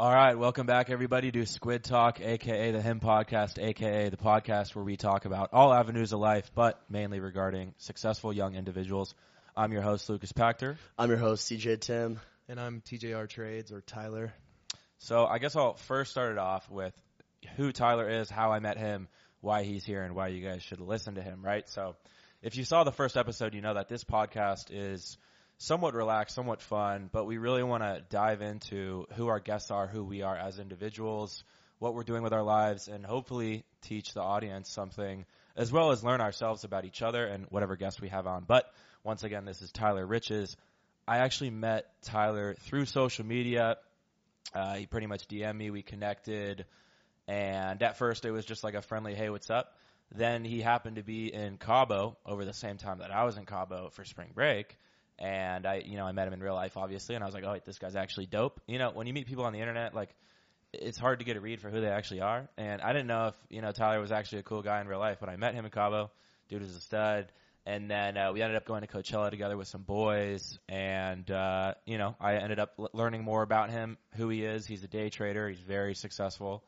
All right, welcome back, everybody, to Squid Talk, aka the Him Podcast, aka the podcast where we talk about all avenues of life, but mainly regarding successful young individuals. I'm your host, Lucas Pachter. I'm your host, CJ Tim. And I'm TJR Trades or Tyler. So I guess I'll first start it off with who Tyler is, how I met him, why he's here, and why you guys should listen to him, right? So if you saw the first episode, you know that this podcast is somewhat relaxed, somewhat fun, but we really want to dive into who our guests are, who we are as individuals, what we're doing with our lives, and hopefully teach the audience something as well as learn ourselves about each other and whatever guests we have on. But once again, this is Tyler Riches. I actually met Tyler through social media. Uh, he pretty much DM'd me. We connected. And at first it was just like a friendly, hey, what's up? Then he happened to be in Cabo over the same time that I was in Cabo for spring break and I, you know, I met him in real life, obviously, and I was like, oh, wait, this guy's actually dope. You know, when you meet people on the internet, like, it's hard to get a read for who they actually are. And I didn't know if, you know, Tyler was actually a cool guy in real life, but I met him in Cabo. Dude was a stud. And then uh, we ended up going to Coachella together with some boys, and uh, you know, I ended up l- learning more about him, who he is. He's a day trader. He's very successful,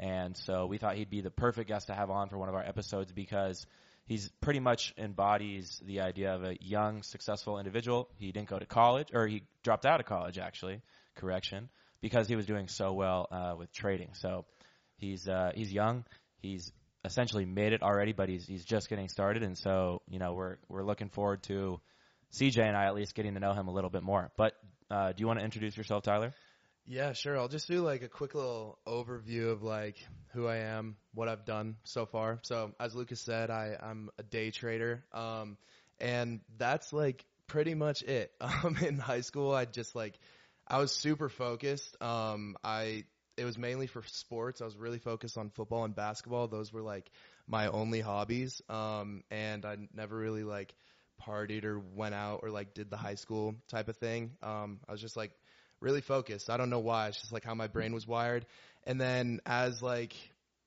and so we thought he'd be the perfect guest to have on for one of our episodes because he's pretty much embodies the idea of a young, successful individual. He didn't go to college, or he dropped out of college, actually, correction, because he was doing so well uh, with trading. So he's uh, he's young. He's essentially made it already, but he's he's just getting started, and so you know we're we're looking forward to CJ and I at least getting to know him a little bit more. But uh, do you want to introduce yourself, Tyler? Yeah, sure. I'll just do like a quick little overview of like who I am, what I've done so far. So as Lucas said, I, I'm a day trader. Um, and that's like pretty much it. Um, in high school, I just like, I was super focused. Um, I, it was mainly for sports. I was really focused on football and basketball. Those were like my only hobbies. Um, and I never really like partied or went out or like did the high school type of thing. Um, I was just like really focused. I don't know why. It's just like how my brain was wired. And then as like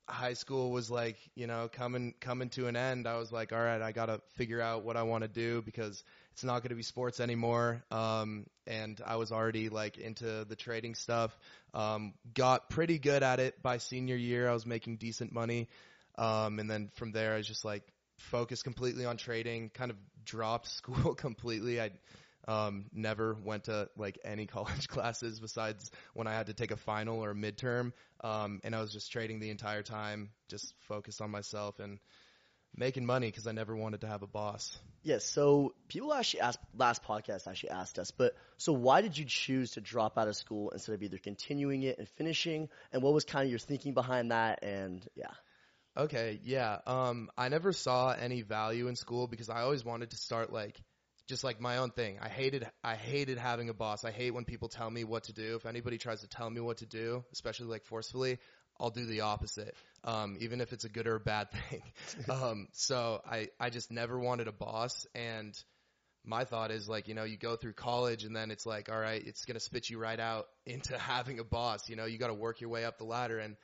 high school was like, you know, coming coming to an end, I was like, all right, I got to figure out what I want to do because it's not going to be sports anymore. Um, and I was already like into the trading stuff. Um, got pretty good at it by senior year. I was making decent money. Um, and then from there, I was just like focused completely on trading, kind of dropped school completely. I um, never went to like any college classes besides when I had to take a final or a midterm. Um, and I was just trading the entire time, just focused on myself and making money because I never wanted to have a boss. Yes. so people actually asked last podcast actually asked us, but so why did you choose to drop out of school instead of either continuing it and finishing? And what was kind of your thinking behind that? And yeah. Okay, yeah. Um, I never saw any value in school because I always wanted to start like just like my own thing. I hated I hated having a boss. I hate when people tell me what to do. If anybody tries to tell me what to do, especially like forcefully, I'll do the opposite. Um, even if it's a good or a bad thing. um, so I I just never wanted a boss and my thought is like, you know, you go through college and then it's like, all right, it's going to spit you right out into having a boss. You know, you got to work your way up the ladder. And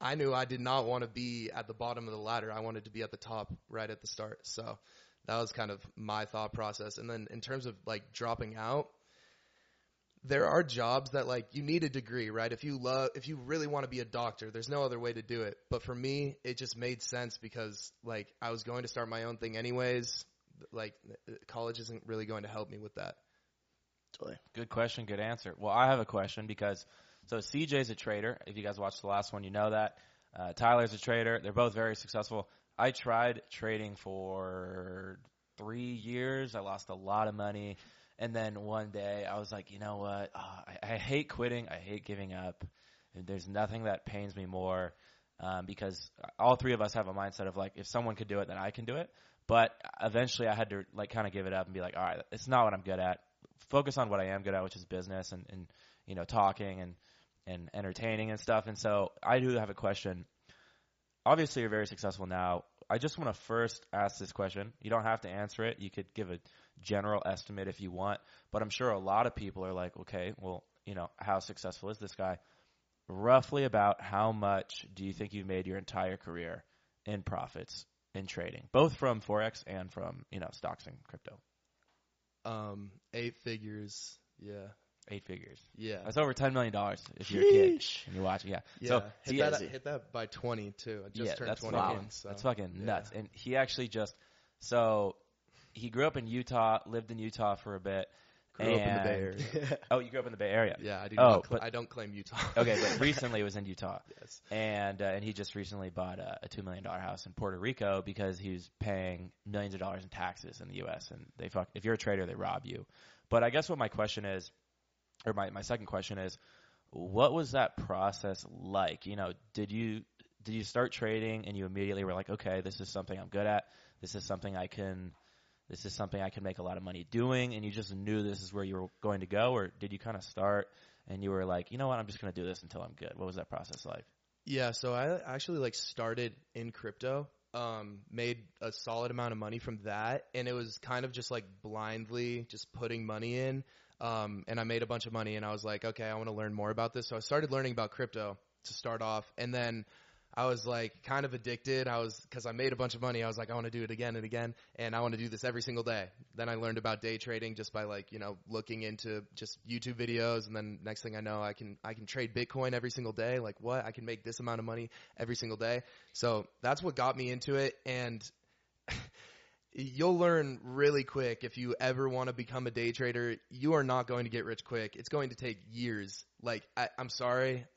I knew I did not want to be at the bottom of the ladder. I wanted to be at the top right at the start. So that was kind of my thought process. And then in terms of like dropping out, there are jobs that like you need a degree, right? If you love, if you really want to be a doctor, there's no other way to do it. But for me, it just made sense because like I was going to start my own thing anyways. Like college isn't really going to help me with that. Totally. Good question, good answer. Well, I have a question because so CJ's a trader. If you guys watched the last one, you know that. Uh, Tyler's a trader. They're both very successful. I tried trading for three years. I lost a lot of money. And then one day I was like, you know what? Oh, I, I hate quitting. I hate giving up. There's nothing that pains me more um, because all three of us have a mindset of like, if someone could do it, then I can do it. But eventually I had to like kind of give it up and be like, all right, it's not what I'm good at. Focus on what I am good at, which is business and, and you know, talking and, and entertaining and stuff. And so I do have a question obviously you're very successful now. I just want to first ask this question. You don't have to answer it. You could give a general estimate if you want, but I'm sure a lot of people are like, okay, well, you know, how successful is this guy? Roughly about how much do you think you've made your entire career in profits in trading, both from forex and from you know stocks and crypto? Um, eight figures. Yeah. Eight figures. Yeah. That's over ten million dollars if you're a kid Sheesh. and you're watching. Yeah. Yeah, So hit, that, hit that by 20 too. I just yeah, turned that's 21. fucking so. that's fucking yeah. nuts. And he actually just so he grew up in Utah, lived in Utah for a bit. Grew up in the Bay Area. Oh, you grew up in the Bay Area. Yeah, I do. Oh, not cl- but- I don't claim Utah. Okay, but recently was in Utah, yes. and uh, and he just recently bought a, a two million dollar house in Puerto Rico because he was paying millions of dollars in taxes in the U.S. and they fuck. If you're a trader, they rob you. But I guess what my question is, or my my second question is, what was that process like? You know, did you did you start trading and you immediately were like, okay, this is something I'm good at. This is something I can. This is something I can make a lot of money doing, and you just knew this is where you were going to go, or did you kind of start and you were like, you know what, I'm just going to do this until I'm good? What was that process like? Yeah, so I actually like started in crypto, um, made a solid amount of money from that, and it was kind of just like blindly just putting money in. Um, and I made a bunch of money, and I was like, okay, I want to learn more about this. So I started learning about crypto to start off, and then I was like kind of addicted. I was because I made a bunch of money. I was like, I want to do it again and again, and I want to do this every single day. Then I learned about day trading just by like you know looking into just YouTube videos, and then next thing I know, I can I can trade Bitcoin every single day. Like what? I can make this amount of money every single day. So that's what got me into it, and you'll learn really quick if you ever want to become a day trader. You are not going to get rich quick. It's going to take years. Like I, I'm sorry.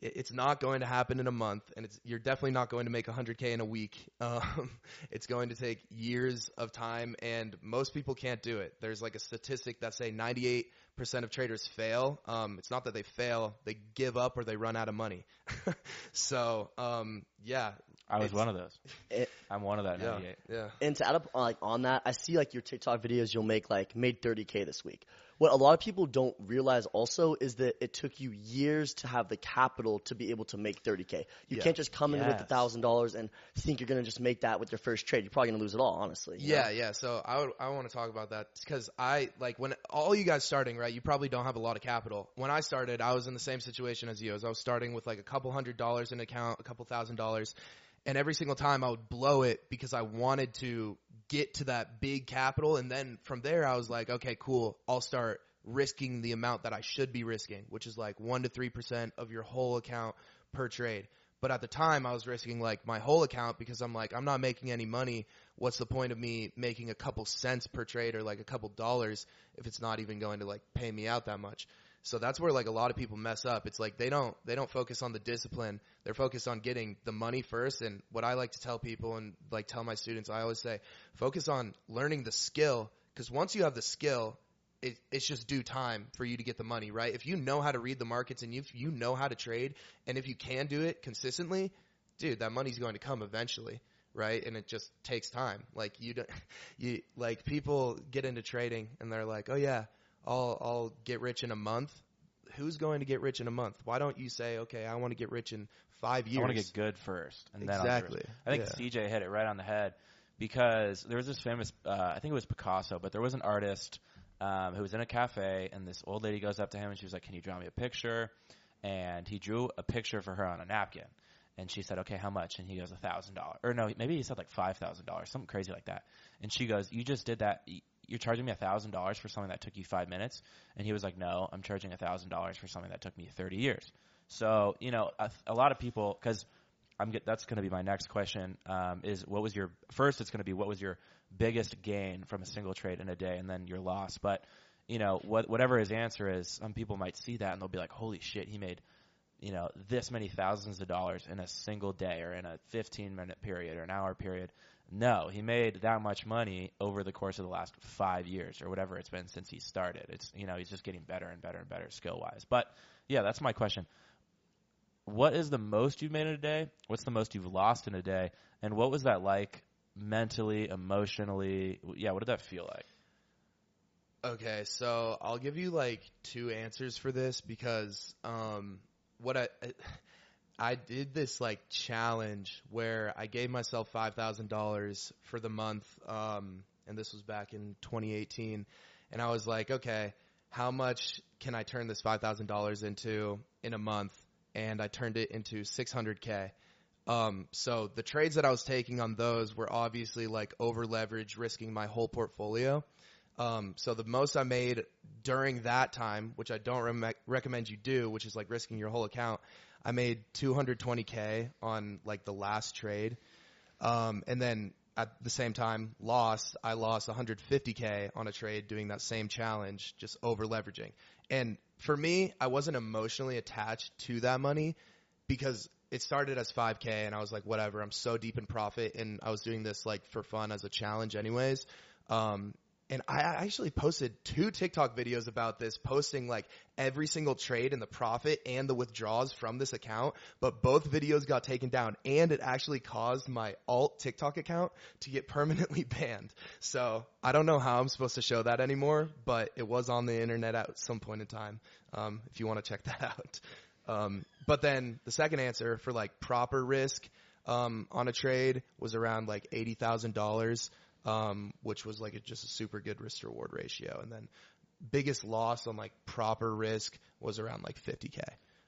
it's not going to happen in a month, and you're definitely not going to make 100k in a week. Um, it's going to take years of time, and most people can't do it. There's like a statistic that say 98% of traders fail. Um, it's not that they fail; they give up or they run out of money. so um, yeah, I was It's- one of those. It- I'm one of that yeah, 98. yeah. And to add up like on that, I see like your TikTok videos. You'll make like made 30k this week. What a lot of people don't realize also is that it took you years to have the capital to be able to make 30k. You Yeah. can't just come in with a thousand dollars and think you're gonna just make that with your first trade. You're probably gonna lose it all, honestly. you know? Yeah, yeah. So I would, I want to talk about that because I like when all you guys starting right. You probably don't have a lot of capital. When I started, I was in the same situation as you. As I was starting with like a couple hundred dollars in account, a couple thousand dollars, and every single time I would blow it because I wanted to get to that big capital, and then from there I was like, okay, cool. I'll start risking the amount that I should be risking, which is like one to three percent of your whole account per trade. But at the time, I was risking like my whole account because I'm like, I'm not making any money. What's the point of me making a couple cents per trade or like a couple dollars if it's not even going to like pay me out that much? So that's where like a lot of people mess up. It's like they don't they don't focus on the discipline. They're focused on getting the money first. And what I like to tell people and like tell my students, I always say, focus on learning the skill because once you have the skill, it, it's just due time for you to get the money, right? If you know how to read the markets and if you know how to trade, and if you can do it consistently, dude, that money's going to come eventually, right? And it just takes time. Like you, don't, you like people get into trading and they're like, oh yeah, I'll I'll get rich in a month. Who's going to get rich in a month? Why don't you say, okay, I want to get rich in five years? I want to get good first, and then Exactly. I think CJ hit it right on the head because there was this famous, uh, I think it was Picasso, but there was an artist um, who was in a cafe, and this old lady goes up to him and she was like, "Can you draw me a picture?" And he drew a picture for her on a napkin, and she said, "Okay, how much?" And he goes, "A thousand dollars." Or no, maybe he said like five thousand dollars, something crazy like that. And she goes, "You just did that." You're charging me a thousand dollars for something that took you five minutes, and he was like, "No, I'm charging a thousand dollars for something that took me thirty years." So you know, a, a lot of people because I'm get, that's going to be my next question. Um, is what was your first? It's going to be what was your biggest gain from a single trade in a day, and then your loss. But you know, what, whatever his answer is, some people might see that and they'll be like, "Holy shit, he made." You know, this many thousands of dollars in a single day or in a 15 minute period or an hour period. No, he made that much money over the course of the last five years or whatever it's been since he started. It's, you know, he's just getting better and better and better skill wise. But yeah, that's my question what is the most you've made in a day? What's the most you've lost in a day? And what was that like mentally, emotionally? Yeah, what did that feel like? Okay, so I'll give you like two answers for this because um, what I I did this like challenge where I gave myself five thousand dollars for the month, um, and this was back in 2018, and I was like, okay, how much can I turn this five thousand dollars into in a month? And I turned it into 600k. Um, so the trades that I was taking on those were obviously like over leverage, risking my whole portfolio. Um, so the most I made during that time, which I don't rem- recommend you do, which is like risking your whole account, I made 220k on like the last trade. Um, and then at the same time lost, I lost 150k on a trade doing that same challenge, just over leveraging. And for me, I wasn't emotionally attached to that money because it started as 5k and I was like, whatever, I'm so deep in profit and I was doing this like for fun as a challenge anyways. Um, and I actually posted two TikTok videos about this, posting like every single trade and the profit and the withdrawals from this account. But both videos got taken down and it actually caused my alt TikTok account to get permanently banned. So I don't know how I'm supposed to show that anymore, but it was on the internet at some point in time. Um, if you want to check that out. Um, but then the second answer for like proper risk, um, on a trade was around like $80,000 um, which was like a, just a super good risk to reward ratio. And then biggest loss on like proper risk was around like 50k.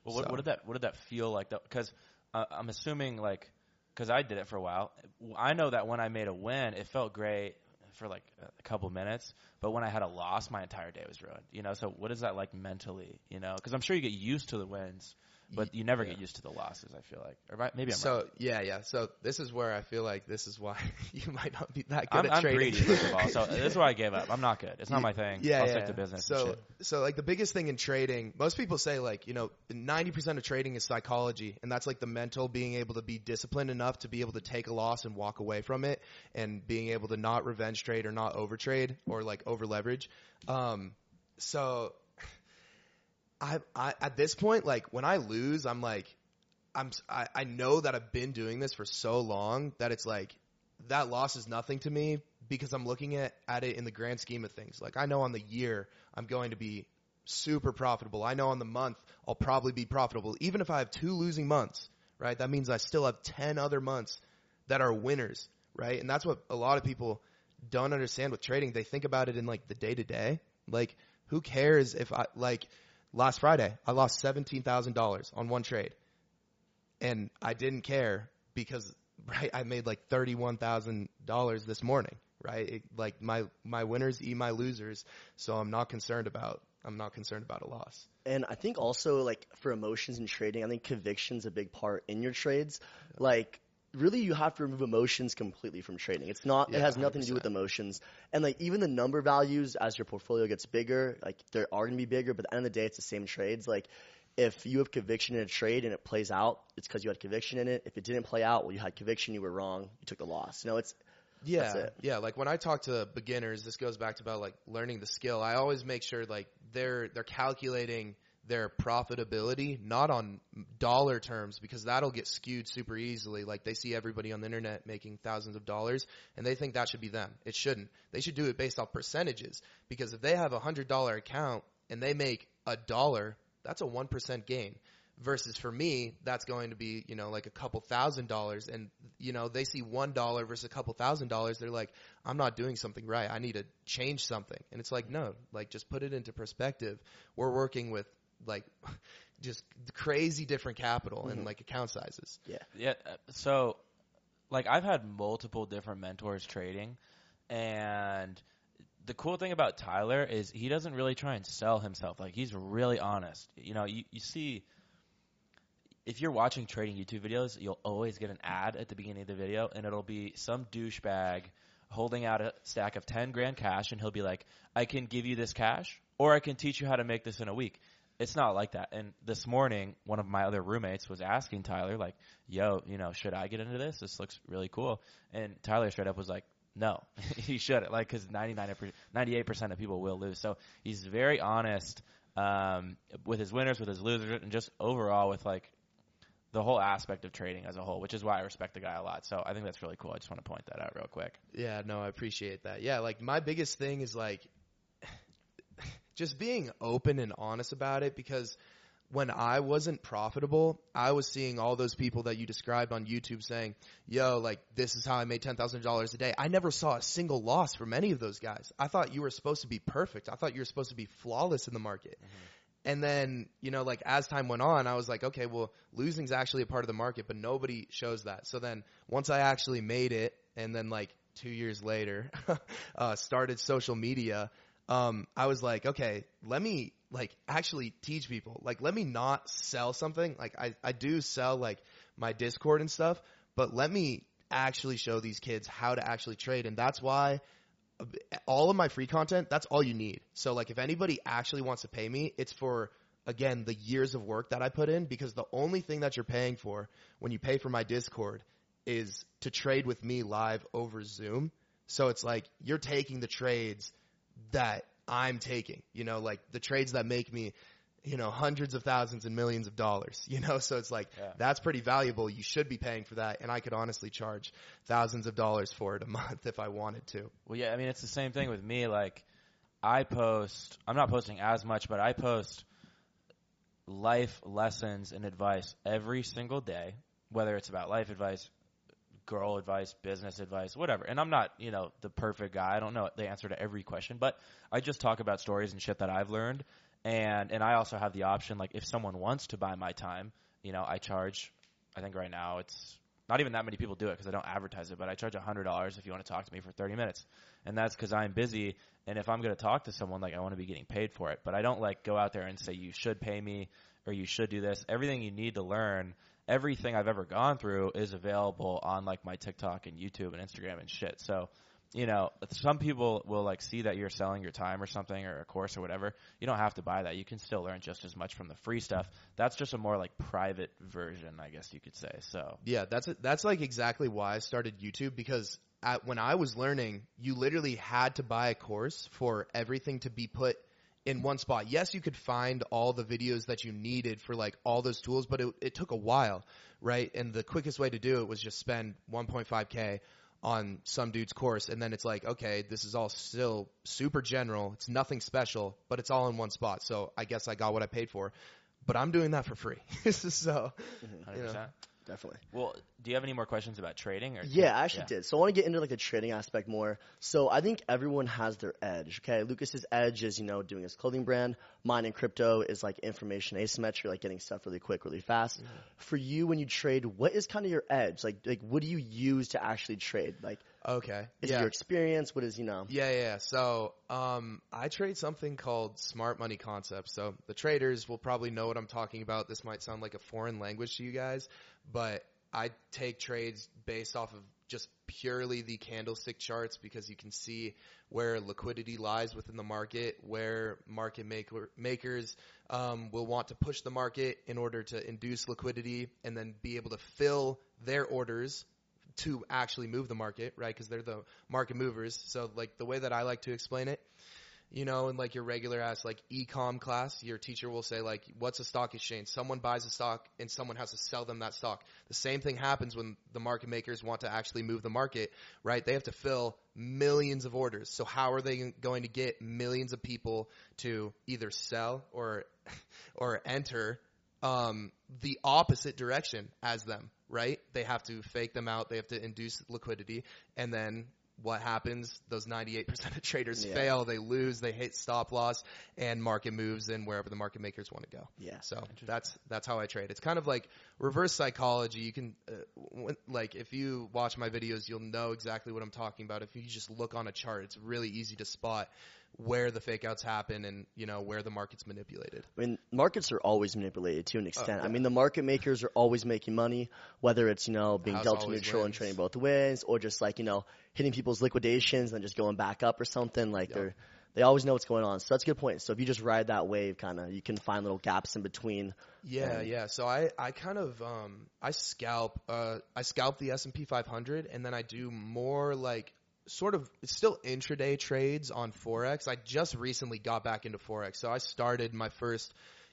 Well, what, So- what did that what did that feel like? Because uh, I'm assuming like because I did it for a while. I know that when I made a win, it felt great for like a couple minutes, but when I had a loss, my entire day was ruined. You know, so what is that like mentally? You know, because I'm sure you get used to the wins, but you never get used to the losses. I feel like, or maybe I'm so wrong. yeah, yeah. So this is where I feel like this is why you might not be that good I'm, at I'm trading. greedy first of all, so this is why I gave up. I'm not good. It's not my thing. Yeah, I'll yeah. stick to business. So, so like the biggest thing in trading, most people say like, you know, 90% of trading is psychology. And that's like the mental being able to be disciplined enough to be able to take a loss and walk away from it and being able to not revenge trade or not over trade or like over leverage. Um, so I, I, at this point, like when I lose, I'm like, I'm, I, I know that I've been doing this for so long that it's like, that loss is nothing to me because I'm looking at, at it in the grand scheme of things. Like I know on the year I'm going to be super profitable. I know on the month I'll probably be profitable. Even if I have two losing months, right? That means I still have 10 other months that are winners, right? And that's what a lot of people don't understand with trading. They think about it in like the day to day. Like who cares if I, like last Friday, I lost $17,000 on one trade. And I didn't care because right I made like thirty one thousand dollars this morning right? It, like my my winners eat my losers so I'm not concerned about I'm not concerned about a loss. And I think also like for emotions in trading, I think conviction's a big part in your trades. Like really you have to remove emotions completely from trading. It's not it Yeah, has nothing to do with emotions. And like even the number values as your portfolio gets bigger, like they are gonna be bigger, but at the end of the day it's the same trades. Like if you have conviction in a trade and it plays out, it's because you had conviction in it. If it didn't play out, well you had conviction, you were wrong, you took the loss. You know, it's yeah That's it. yeah like when I talk to beginners this goes back to about like learning the skill I always make sure like they're they're calculating their profitability not on dollar terms because that'll get skewed super easily. Like they see everybody on the internet making thousands of dollars and they think that should be them. It shouldn't. They should do it based off percentages because if they have a hundred dollar account and they make a dollar that's a one percent gain. Versus for me that's going to be you know like a couple thousand dollars and you know they see one dollar versus a couple thousand dollars they're like i'm not doing something right. I need to change something. And it's like no like just put it into perspective. We're working with like just crazy different capital and like account sizes yeah. Yeah. uh, So, like, I've had multiple different mentors trading, and the cool thing about Tyler is he doesn't really try and sell himself. Like, he's really honest. You know, you, you see, if you're watching trading YouTube videos, you'll always get an ad at the beginning of the video, and it'll be some douchebag holding out a stack of 10 grand cash, and he'll be like, I can give you this cash, or I can teach you how to make this in a week. It's not like that. And this morning, one of my other roommates was asking Tyler, like, yo, you know, should I get into this? This looks really cool. And Tyler straight up was like, no, he shouldn't. Like, cause 99, 98% of people will lose. So he's very honest, um, with his winners, with his losers, and just overall with like the whole aspect of trading as a whole, which is why I respect the guy a lot. So I think that's really cool. I just want to point that out real quick. Yeah, no, I appreciate that. Yeah, like my biggest thing is like just being open and honest about it because when I wasn't profitable, I was seeing all those people that you described on YouTube saying, yo, like this is how I made $10,000 a day. I never saw a single loss from any of those guys. I thought you were supposed to be perfect. I thought you were supposed to be flawless in the market. And then, you know, like as time went on, I was like, okay, well, losing's actually a part of the market, but nobody shows that. So then once I actually made it and then like two years later, uh, started social media, um, I was like, okay, let me like actually teach people. Like, let me not sell something. Like, I, I do sell like my Discord and stuff, but let me actually show these kids how to actually trade. And that's why all of my free content, that's all you need. So like if anybody actually wants to pay me, it's for again the years of work that I put in because the only thing that you're paying for when you pay for my Discord is to trade with me live over Zoom. So it's like you're taking the trades that I'm taking, you know, like the trades that make me you know, hundreds of thousands and millions of dollars, you know, so it's like, Yeah. that's pretty valuable. You should be paying for that. And I could honestly charge thousands of dollars for it a month if I wanted to. Well, yeah, I mean, it's the same thing with me. Like, I post, I'm not posting as much, but I post life lessons and advice every single day, whether it's about life advice, girl advice, business advice, whatever. And I'm not, you know, the perfect guy. I don't know the answer to every question, but I just talk about stories and shit that I've learned. And, and I also have the option, like, if someone wants to buy my time, you know, I charge, I think right now it's not even that many people do it because I don't advertise it, but I charge a $100 if you want to talk to me for 30 minutes. And that's because I'm busy. And if I'm going to talk to someone, like, I want to be getting paid for it. But I don't, like, go out there and say, you should pay me or you should do this. Everything you need to learn, everything I've ever gone through is available on, like, my TikTok and YouTube and Instagram and shit. So, you know, some people will like see that you're selling your time or something or a course or whatever. You don't have to buy that. You can still learn just as much from the free stuff. That's just a more like private version, I guess you could say. So, Yeah, that's that's like exactly why I started YouTube because at, when I was learning, you literally had to buy a course for everything to be put in one spot. Yes, you could find all the videos that you needed for like all those tools, but it, it took a while, right? And the quickest way to do it was just spend 1.5k on some dude's course, and then it's like, okay, this is all still super general. It's nothing special, but it's all in one spot. So I guess I got what I paid for. But I'm doing that for free. so, 100%. You know. Definitely. Well, do you have any more questions about trading or Yeah, I actually did. So I want to get into like the trading aspect more. So I think everyone has their edge. Okay, Lucas's edge is you know doing his clothing brand. Mine in crypto is like information asymmetry, like getting stuff really quick, really fast. Mm-hmm. For you, when you trade, what is kind of your edge? Like, like what do you use to actually trade? Like, okay. is yeah. it your experience? What is you know? Yeah, yeah. So, um, I trade something called smart money concepts. So the traders will probably know what I'm talking about. This might sound like a foreign language to you guys, but I take trades based off of just purely the candlestick charts because you can see where liquidity lies within the market, where market maker, makers um, will want to push the market in order to induce liquidity and then be able to fill their orders to actually move the market, right? Because they're the market movers. So like the way that I like to explain it, you know, in like your regular ass like econ class, your teacher will say like, what's a stock exchange? Someone buys a stock and someone has to sell them that stock. The same thing happens when the market makers want to actually move the market, right? They have to fill millions of orders. So how are they going to get millions of people to either sell or, or enter um, the opposite direction as them, right? They have to fake them out. They have to induce liquidity. And then what happens? Those 98% of traders Yeah. fail. They lose. They hit stop loss and market moves in wherever the market makers want to go. Yeah. So that's, that's how I trade. It's kind of like reverse psychology. You can, uh, when, like, if you watch my videos, you'll know exactly what I'm talking about. If you just look on a chart, it's really easy to spot where the fake outs happen and, you know, where the market's manipulated. I mean, markets are always manipulated to an extent. I yeah. mean, the market makers are always making money, whether it's, you know, being House delta always neutral and trading both ways, or just like, you know, hitting people's liquidations and just going back up or something. Like they're, they always know what's going on. So that's a good point. So if you just ride that wave, kind of, you can find little gaps in between. Yeah, yeah. So I, I kind of um I scalp uh I scalp the S and P 500 and then I do more like sort of it's still intraday trades on forex. I just recently got back into forex. So I started my first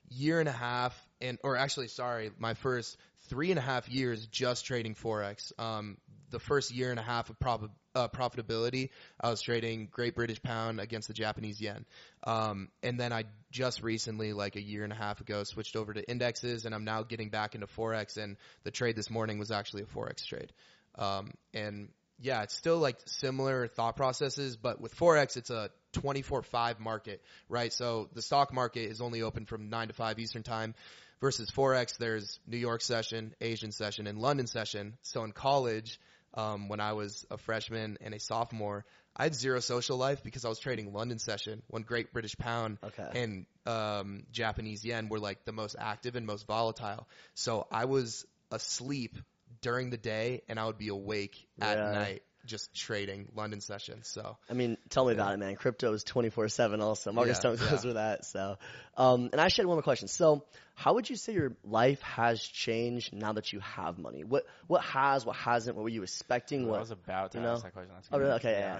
year and a half and or actually sorry, my first three and a half years just trading forex. Um the first year and a half of prob- uh, profitability, I was trading Great British Pound against the Japanese yen. Um, and then I just recently, like a year and a half ago, switched over to indexes, and I'm now getting back into forex. And the trade this morning was actually a forex trade. Um, and yeah, it's still like similar thought processes, but with forex, it's a 24/5 market, right? So the stock market is only open from nine to five Eastern time. Versus forex, there's New York session, Asian session, and London session. So in college, um, when I was a freshman and a sophomore. I had zero social life because I was trading London session when Great British Pound Okay. and um, Japanese yen were like the most active and most volatile. So I was asleep during the day and I would be awake at Yeah. night just trading London sessions. So I mean, tell me about it, man. Crypto is 24-7 also. Marcus Yeah, Stone goes yeah. with that. So, um, and I actually had one more question. So how would you say your life has changed now that you have money? What, what has, what hasn't, what were you expecting? I What, was about to you know? ask that question. That's Oh, really? Okay, yeah.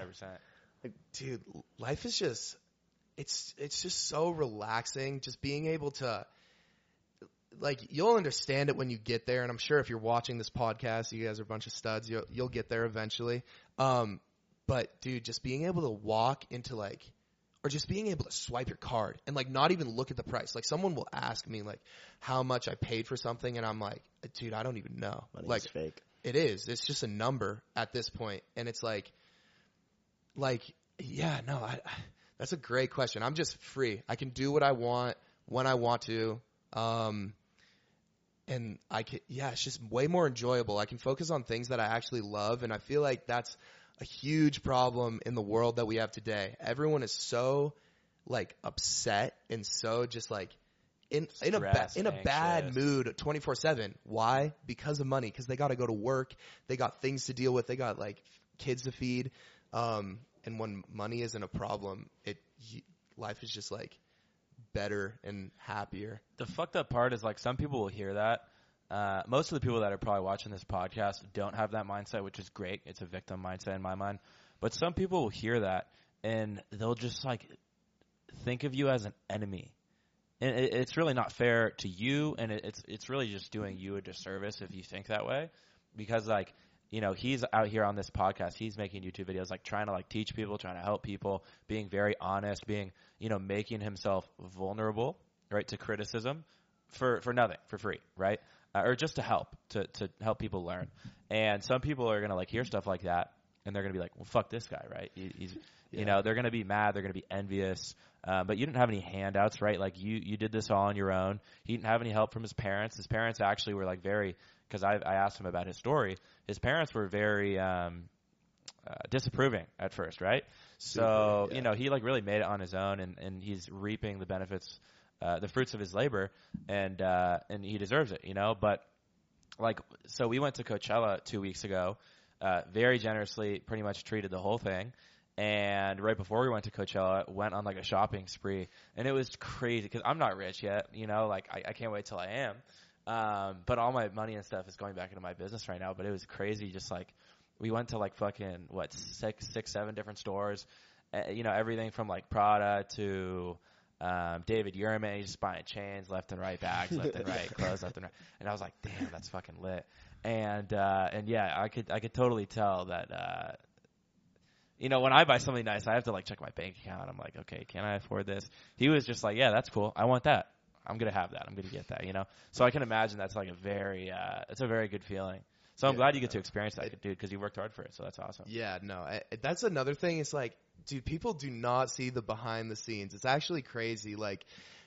100%. dude, life is just it's it's just so relaxing just being able to like you'll understand it when you get there and I'm sure if you're watching this podcast you guys are a bunch of studs you'll you'll get there eventually um but dude just being able to walk into like or just being able to swipe your card and like not even look at the price like someone will ask me like how much I paid for something and I'm like dude I don't even know money like fake. it is. It's just a number at this point, and it's like, like, yeah, no, I, I- that's a great question. I'm just free. I can do what I want when I want to, um, and I can, yeah, it's just way more enjoyable. I can focus on things that I actually love, and I feel like that's a huge problem in the world that we have today. Everyone is so like upset and so just like in in a ba- in a bad anxious. mood 24/7. Why? Because of money. Because they got to go to work. They got things to deal with. They got like kids to feed. Um, and when money isn't a problem, it y- life is just like better and happier. The fucked up part is like some people will hear that. Uh, most of the people that are probably watching this podcast don't have that mindset, which is great. It's a victim mindset in my mind. But some people will hear that and they'll just like think of you as an enemy. And it, it's really not fair to you, and it, it's it's really just doing you a disservice if you think that way, because like you know he's out here on this podcast, he's making YouTube videos, like trying to like teach people, trying to help people, being very honest, being you know making himself vulnerable, right, to criticism for for nothing, for free, right, uh, or just to help to to help people learn. And some people are gonna like hear stuff like that, and they're gonna be like, well, fuck this guy, right? He, he's you know they're gonna be mad, they're gonna be envious. Uh, but you didn't have any handouts, right? Like you, you did this all on your own. He didn't have any help from his parents. His parents actually were like very, because I, I asked him about his story. His parents were very um, uh, disapproving at first, right? so Super, you know he like really made it on his own, and, and he's reaping the benefits, uh, the fruits of his labor, and uh, and he deserves it, you know. But like, so we went to Coachella two weeks ago. Uh, very generously, pretty much treated the whole thing. And right before we went to Coachella, went on like a shopping spree, and it was crazy because I'm not rich yet, you know. Like I, I can't wait till I am. Um, but all my money and stuff is going back into my business right now. But it was crazy, just like we went to like fucking what six, six, seven different stores. Uh, you know, everything from like Prada to um, David Yurman, he's just buying chains left and right, bags left and right, clothes left and right. And I was like, damn, that's fucking lit. And uh, and yeah, I could I could totally tell that. Uh, you know, when I buy something nice, I have to like check my bank account. I'm like, okay, can I afford this? He was just like, yeah, that's cool. I want that. I'm gonna have that. I'm gonna get that. You know, so I can imagine that's like a very, uh, it's a very good feeling. So I'm Yeah, glad you get to experience that, dude, because you worked hard for it. So that's awesome. Yeah, no, I, that's another thing. It's like, dude, people do not see the behind the scenes. It's actually crazy. Like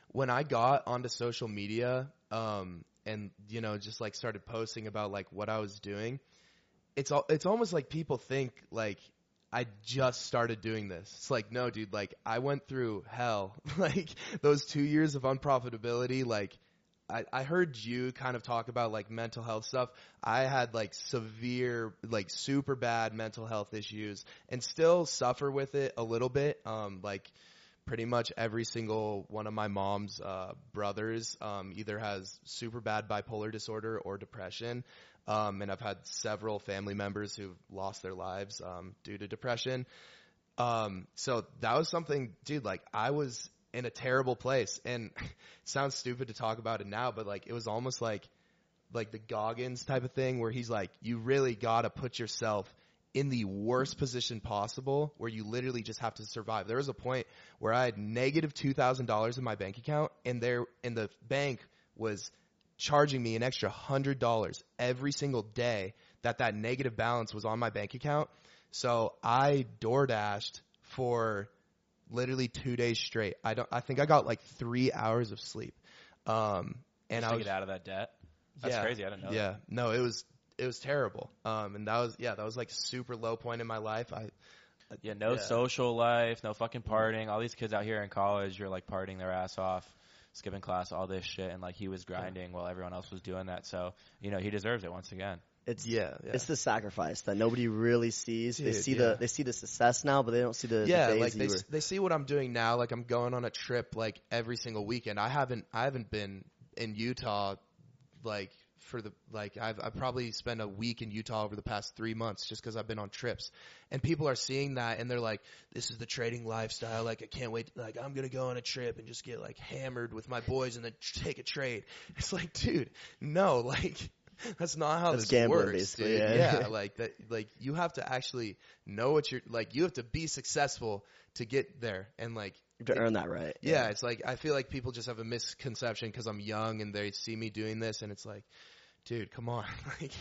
when I got onto social media, um, and you know, just like started posting about like what I was doing, it's all, it's almost like people think like I just started doing this. It's like, no, dude, like I went through hell. like those two years of unprofitability, like I, I heard you kind of talk about like mental health stuff. I had like severe, like super bad mental health issues and still suffer with it a little bit. Um, like pretty much every single one of my mom's, uh, brothers, um, either has super bad bipolar disorder or depression. Um, and I've had several family members who've lost their lives, um, due to depression. Um, so that was something, dude, like I was in a terrible place and it sounds stupid to talk about it now, but like it was almost like, like the Goggins type of thing where he's like, you really gotta put yourself in the worst position possible where you literally just have to survive. There was a point where I had $2,000 in my bank account and there, and the bank was charging me an extra hundred dollars every single day that that negative balance was on my bank account. So I door dashed for literally two days straight. I don't, I think I got like three hours of sleep. Um, and Just I to was, get out of that debt. That's yeah, crazy. I didn't know. Yeah, no, it was, it was terrible. Um, and that was yeah, that was like super low point in my life. I Yeah, no Yeah. social life, no fucking partying. All these kids out here in college are like partying their ass off, skipping class, all this shit, and like he was grinding while everyone else was doing that. So you know he deserves it once again. It's yeah, yeah. It's the sacrifice that nobody really sees. they see yeah. the they see the success now, but they don't see the, the yeah, days like they were- s- they see what I'm doing now. Like I'm going on a trip like every single weekend. I haven't I haven't been in Utah like for the like I've I probably spent a week in Utah over the past three months just because I've been on trips. And people are seeing that and they're like, "This is the trading lifestyle. Like I can't wait. Like I'm gonna go on a trip and just get like hammered with my boys and then take a trade." It's like, dude, no, like. That's not how That's this gambling, works, dude. yeah. yeah, like that. Like you have to actually know what you're like. You have to be successful to get there, and like you have to earn that right. yeah, it's like I feel like people just have a misconception because I'm young and they see me doing this, and it's like, dude, come on, like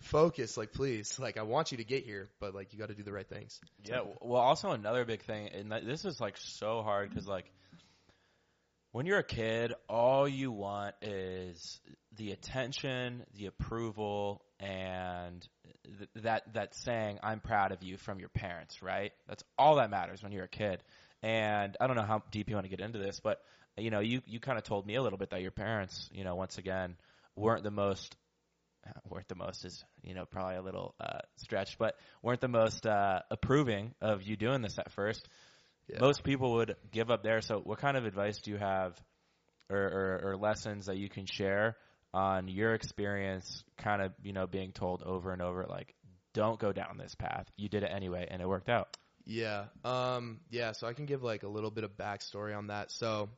focus, like please, like I want you to get here, but like you got to do the right things. Yeah. Well, also another big thing, and this is like so hard because like when you're a kid, all you want is the attention, the approval, and th- that that saying "I'm proud of you" from your parents. Right? That's all that matters when you're a kid. And I don't know how deep you want to get into this, but you know, you you kind of told me a little bit that your parents, you know, once again, weren't the most weren't the most is you know probably a little uh, stretched, but weren't the most uh, approving of you doing this at first. Yeah. Most people would give up there. So, what kind of advice do you have, or, or, or lessons that you can share on your experience? Kind of you know being told over and over like, don't go down this path. You did it anyway, and it worked out. Yeah. Um, yeah. So I can give like a little bit of backstory on that. So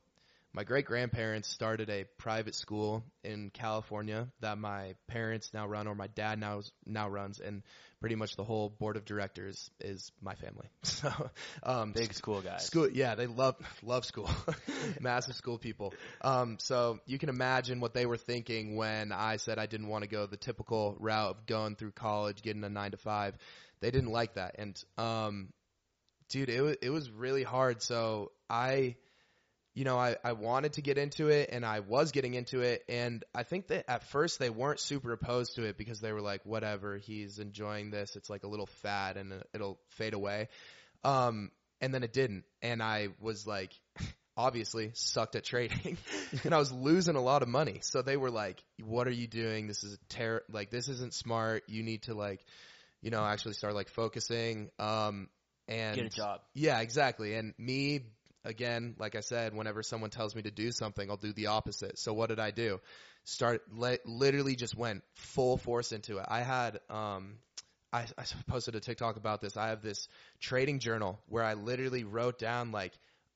my great grandparents started a private school in California that my parents now run, or my dad now now runs, and pretty much the whole board of directors is my family. So um, Big school guys. School, yeah, they love love school, massive school people. Um, so you can imagine what they were thinking when I said I didn't want to go the typical route of going through college, getting a nine to five. They didn't like that, and um, dude, it was it was really hard. So I, you know, I I wanted to get into it, and I was getting into it, and I think that at first they weren't super opposed to it because they were like, whatever, he's enjoying this. It's like a little fad, and it'll fade away. Um, and then it didn't. And I was like, obviously sucked at trading and I was losing a lot of money. So they were like, what are you doing? This is ter- like, this isn't smart. You need to like, you know, actually start like focusing. Um, and Get a job. yeah, exactly. And me, again, like I said, whenever someone tells me to do something, I'll do the opposite. So what did I do? Start, li- literally just went full force into it. I had, um, I, I posted a TikTok about this. I have this trading journal where I literally wrote down like,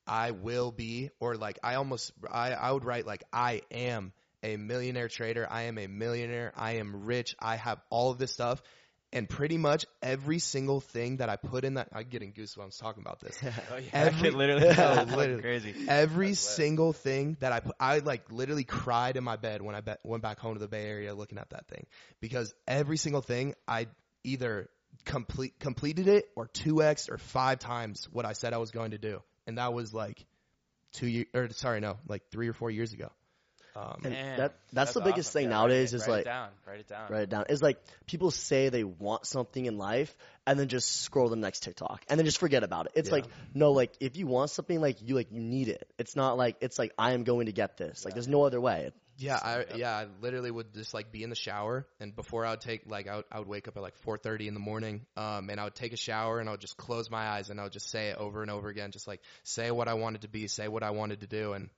I will be, or like I almost, I, I would write like, I am a millionaire trader. I am a millionaire. I am rich. I have all of this stuff. And pretty much every single thing that I put in that, I'm getting goosebumps talking about this. Oh, yeah, Every- literally, Yeah, literally. crazy. Every That's lit. single thing that I put, I like literally cried in my bed when I be- went back home to the Bay Area looking at that thing because every single thing I either complete completed it or two x or five times what I said I was going to do, and that was like two years or sorry no like three or four years ago. Um, And Man, that that's, the biggest awesome. thing Yeah, nowadays write it, is write like it down, write it down. write it down. Is like people say they want something in life and then just scroll the next TikTok and then just forget about it. It's Yeah. like no, like if you want something, like you like you need it. It's not like it's like I am going to get this. Like there's no other way. Yeah, I yeah, I literally would just like be in the shower, and before I would take like I would, I would wake up at like 4:30 in the morning, um, and I would take a shower, and I would just close my eyes, and I would just say it over and over again, just like say what I wanted to be, say what I wanted to do, and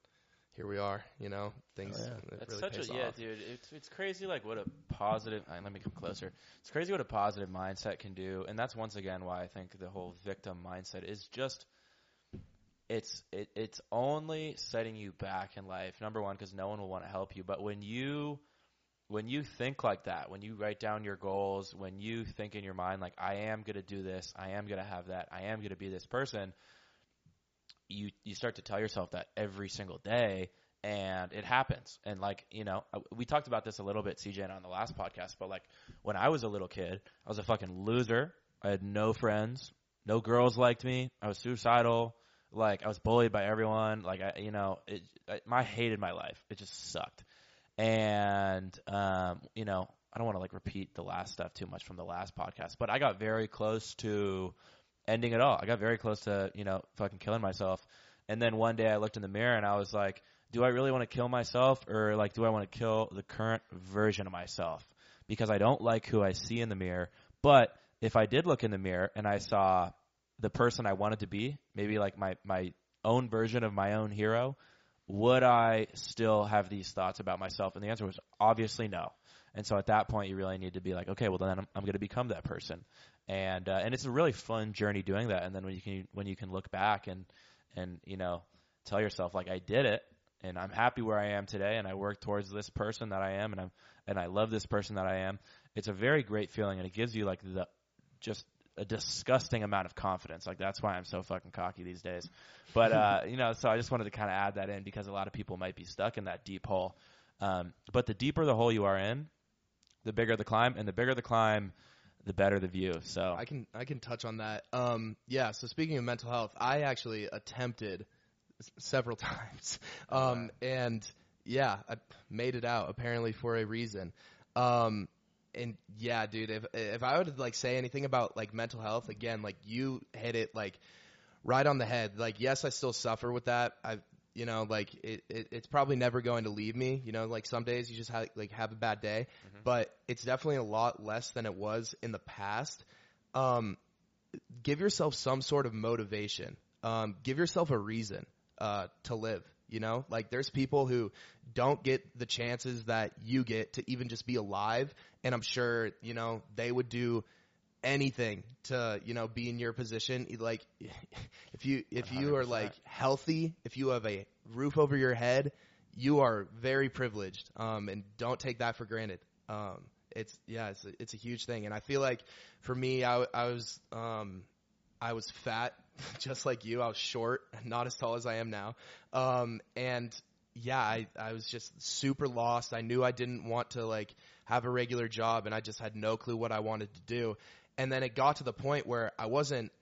here we are. You know, things. Oh, yeah. it That's really such pays a yeah, dude. It's it's crazy like what a positive. uh, let me come closer. It's crazy what a positive mindset can do, and that's once again why I think the whole victim mindset is just. It's it, it's only setting you back in life. Number one, because no one will want to help you. But when you when you think like that, when you write down your goals, when you think in your mind like I am gonna do this, I am gonna have that, I am gonna be this person, you you start to tell yourself that every single day and it happens. And like you know uh, we talked about this a little bit cj and on the last podcast but like when i was a little kid i was a fucking loser. I had no friends. No girls liked me. I was suicidal. Like i was bullied by everyone. Like i you know it I, hated my life. It just sucked. And um you know I don't want to like repeat the last stuff too much from the last podcast, but I got very close to ending it all. I got very close to, you know, fucking killing myself. And then one day I looked in the mirror and I was like, do I really want to kill myself or like do I want to kill the current version of myself? Because I don't like who I see in the mirror. But if I did look in the mirror and I saw the person I wanted to be, maybe like my my own version of my own hero, would I still have these thoughts about myself? And the answer was obviously no. And so at that point, you really need to be like, okay, well then I'm, I'm going to become that person. And uh, and it's a really fun journey doing that. And then when you can when you can look back and and you know tell yourself like I did it, and I'm happy where I am today, and I work towards this person that I am, and I'm and I love this person that I am. It's a very great feeling, and it gives you like the just a disgusting amount of confidence. Like that's why I'm so fucking cocky these days. But uh, you know, so I just wanted to kind of add that in because a lot of people might be stuck in that deep hole. Um, but the deeper the hole you are in, the bigger the climb, and the bigger the climb, the better the view. So I can I can touch on that. Um, yeah. So speaking of mental health, I actually attempted s- several times, um, and yeah, I made it out apparently for a reason. Um, and yeah, dude, if if I would like say anything about like mental health again, like you hit it like right on the head. Like yes, I still suffer with that. I you know like it, it it's probably never going to leave me. You know, like some days you just have like have a bad day, but it's definitely a lot less than it was in the past. Um, give yourself some sort of motivation. Um, give yourself a reason uh, to live. You know, like there's people who don't get the chances that you get to even just be alive, and I'm sure you know they would do anything to you know be in your position. Like if you if you are 100%. like healthy, if you have a roof over your head, you are very privileged. Um, and don't take that for granted. Um, it's yeah, it's a, it's a huge thing, and I feel like for me, I, I was um, I was fat, just like you. I was short, not as tall as I am now. Um, and yeah, I, I was just super lost. I knew I didn't want to like have a regular job and I just had no clue what I wanted to do. And then it got to the point where I wasn't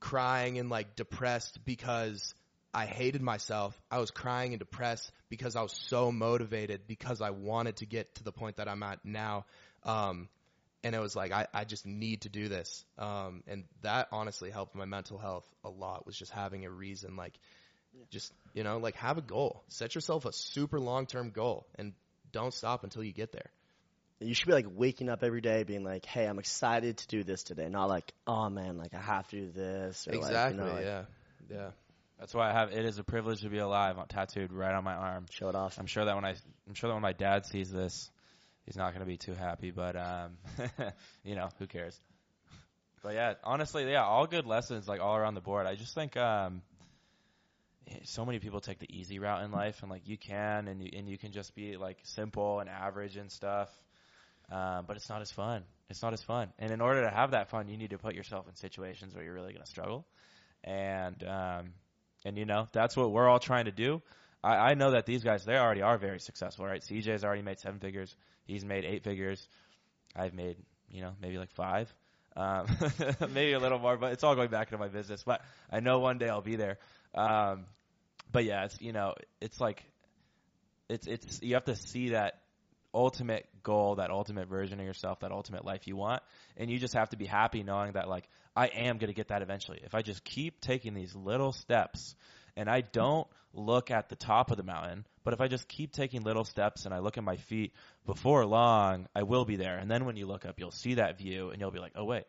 crying and like depressed because I hated myself. I was crying and depressed because I was so motivated because I wanted to get to the point that I'm at now. Um, and it was like I, I just need to do this um, and that honestly helped my mental health a lot was just having a reason like just you know like have a goal set yourself a super long term goal and don't stop until you get there You should be like waking up every day being like, hey, I'm excited to do this today. Not like, oh man, like I have to do this. Or exactly Like, you know, like, yeah yeah that's why I have. It is a privilege to be alive, tattooed right on my arm. Show it off. I'm sure that when I, I'm sure that when my dad sees this, he's not going to be too happy. But um, you know, who cares? But yeah, honestly, yeah, all good lessons like all around the board. I just think um, eh, so many people take the easy route in life, and like you can, and you and you can just be like simple and average and stuff. Um, but it's not as fun. It's not as fun. And in order to have that fun, you need to put yourself in situations where you're really going to struggle. And um, and you know that's what we're all trying to do. I, I know that these guys they already are very successful, right? CJ's already made seven figures. He's made eight figures. I've made you know maybe like five, um, maybe a little more, but it's all going back into my business. But I know one day I'll be there. Um, but yeah, it's you know it's like it's it's you have to see that ultimate goal, that ultimate version of yourself, that ultimate life you want, and you just have to be happy knowing that like I am going to get that eventually. If I just keep taking these little steps and I don't look at the top of the mountain, but if I just keep taking little steps and I look at my feet, before long I will be there. And then when you look up, you'll see that view and you'll be like, "Oh wait,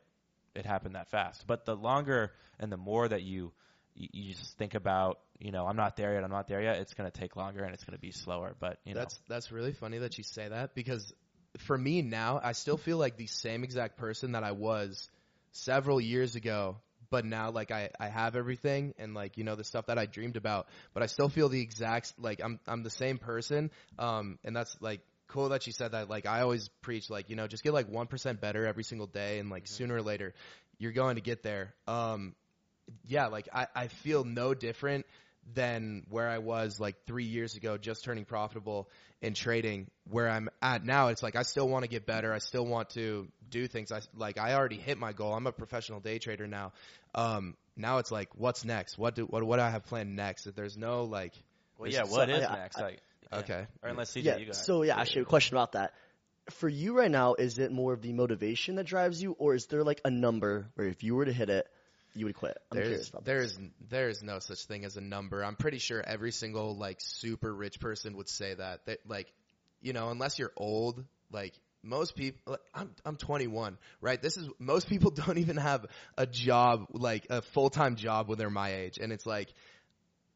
it happened that fast." But the longer and the more that you you, you just think about, you know, I'm not there yet, I'm not there yet, it's going to take longer and it's going to be slower, but you know. That's that's really funny that you say that because for me now, I still feel like the same exact person that I was several years ago. But now, like I, I have everything and like you know the stuff that I dreamed about. But I still feel the exact like I'm I'm the same person. Um, and that's like cool that you said that. Like I always preach like you know just get like one percent better every single day, and like sooner or later you're going to get there. Um, yeah, like I, I feel no different than where I was like three years ago, just turning profitable in trading. Where I'm at now, it's like I still want to get better. I still want to do things. I like I already hit my goal. I'm a professional day trader now. Um, now it's like, what's next? What do what what do I have planned next? If there's no like, well, yeah, what so is I- I- next? like, yeah. okay, Or unless CJ, yeah. you go ahead. So yeah, actually, a question about that. for you right now, is it more of the motivation that drives you, or is there like a number where if you were to hit it, you would quit? I'm There's there's there's no such thing as a number. I'm pretty sure every single like super rich person would say that. That like, you know, unless you're old, like most people like, I'm I'm 21, right? This is most people don't even have a job like a full-time job when they're my age and it's like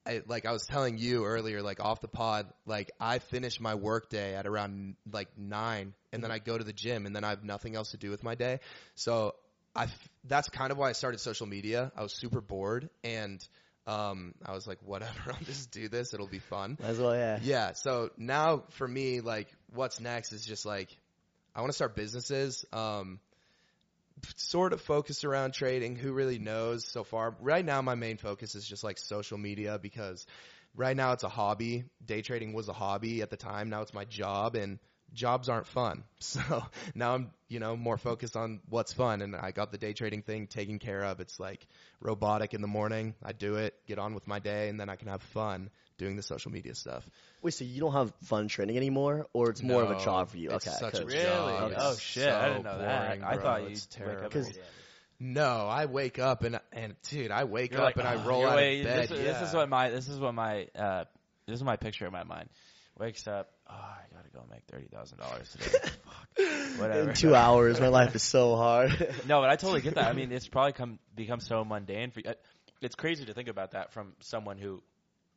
I, like I was telling you earlier, like off the pod, like I finish my work day at around like nine, and then I go to the gym, and then I have nothing else to do with my day. So I, that's kind of why I started social media. I was super bored, and um, I was like, whatever, I'll just do this. It'll be fun. As well, yeah. Yeah. So now for me, like, what's next is just like, I want to start businesses. Um, sort of focus around trading. Who really knows so far? Right now, my main focus is just like social media because right now it's a hobby. Day trading was a hobby at the time. Now it's my job and jobs aren't fun. So now I'm, you know, more focused on what's fun and I got the day trading thing taken care of. It's like robotic in the morning. I do it, get on with my day and then I can have fun doing the social media stuff. Wait, so you don't have fun training anymore, or it's more of a No, job for you? it's Okay, such a 'cause- Really? job. Okay. Oh It's shit! I didn't so know that. boring, I bro. thought you'd wake up terrible. every day. No, I wake up and and dude, I wake You're up like, and I "Oh, roll out way- of bed. This, is- yeah. this is what my this is what my uh, this is my picture in my mind. Wakes up. Oh, I gotta go make thirty thousand dollars today. Fuck. Whatever. In two hours, my life is so hard. No, but I totally get that. I mean, it's probably come become so mundane for you. It's crazy to think about that from someone who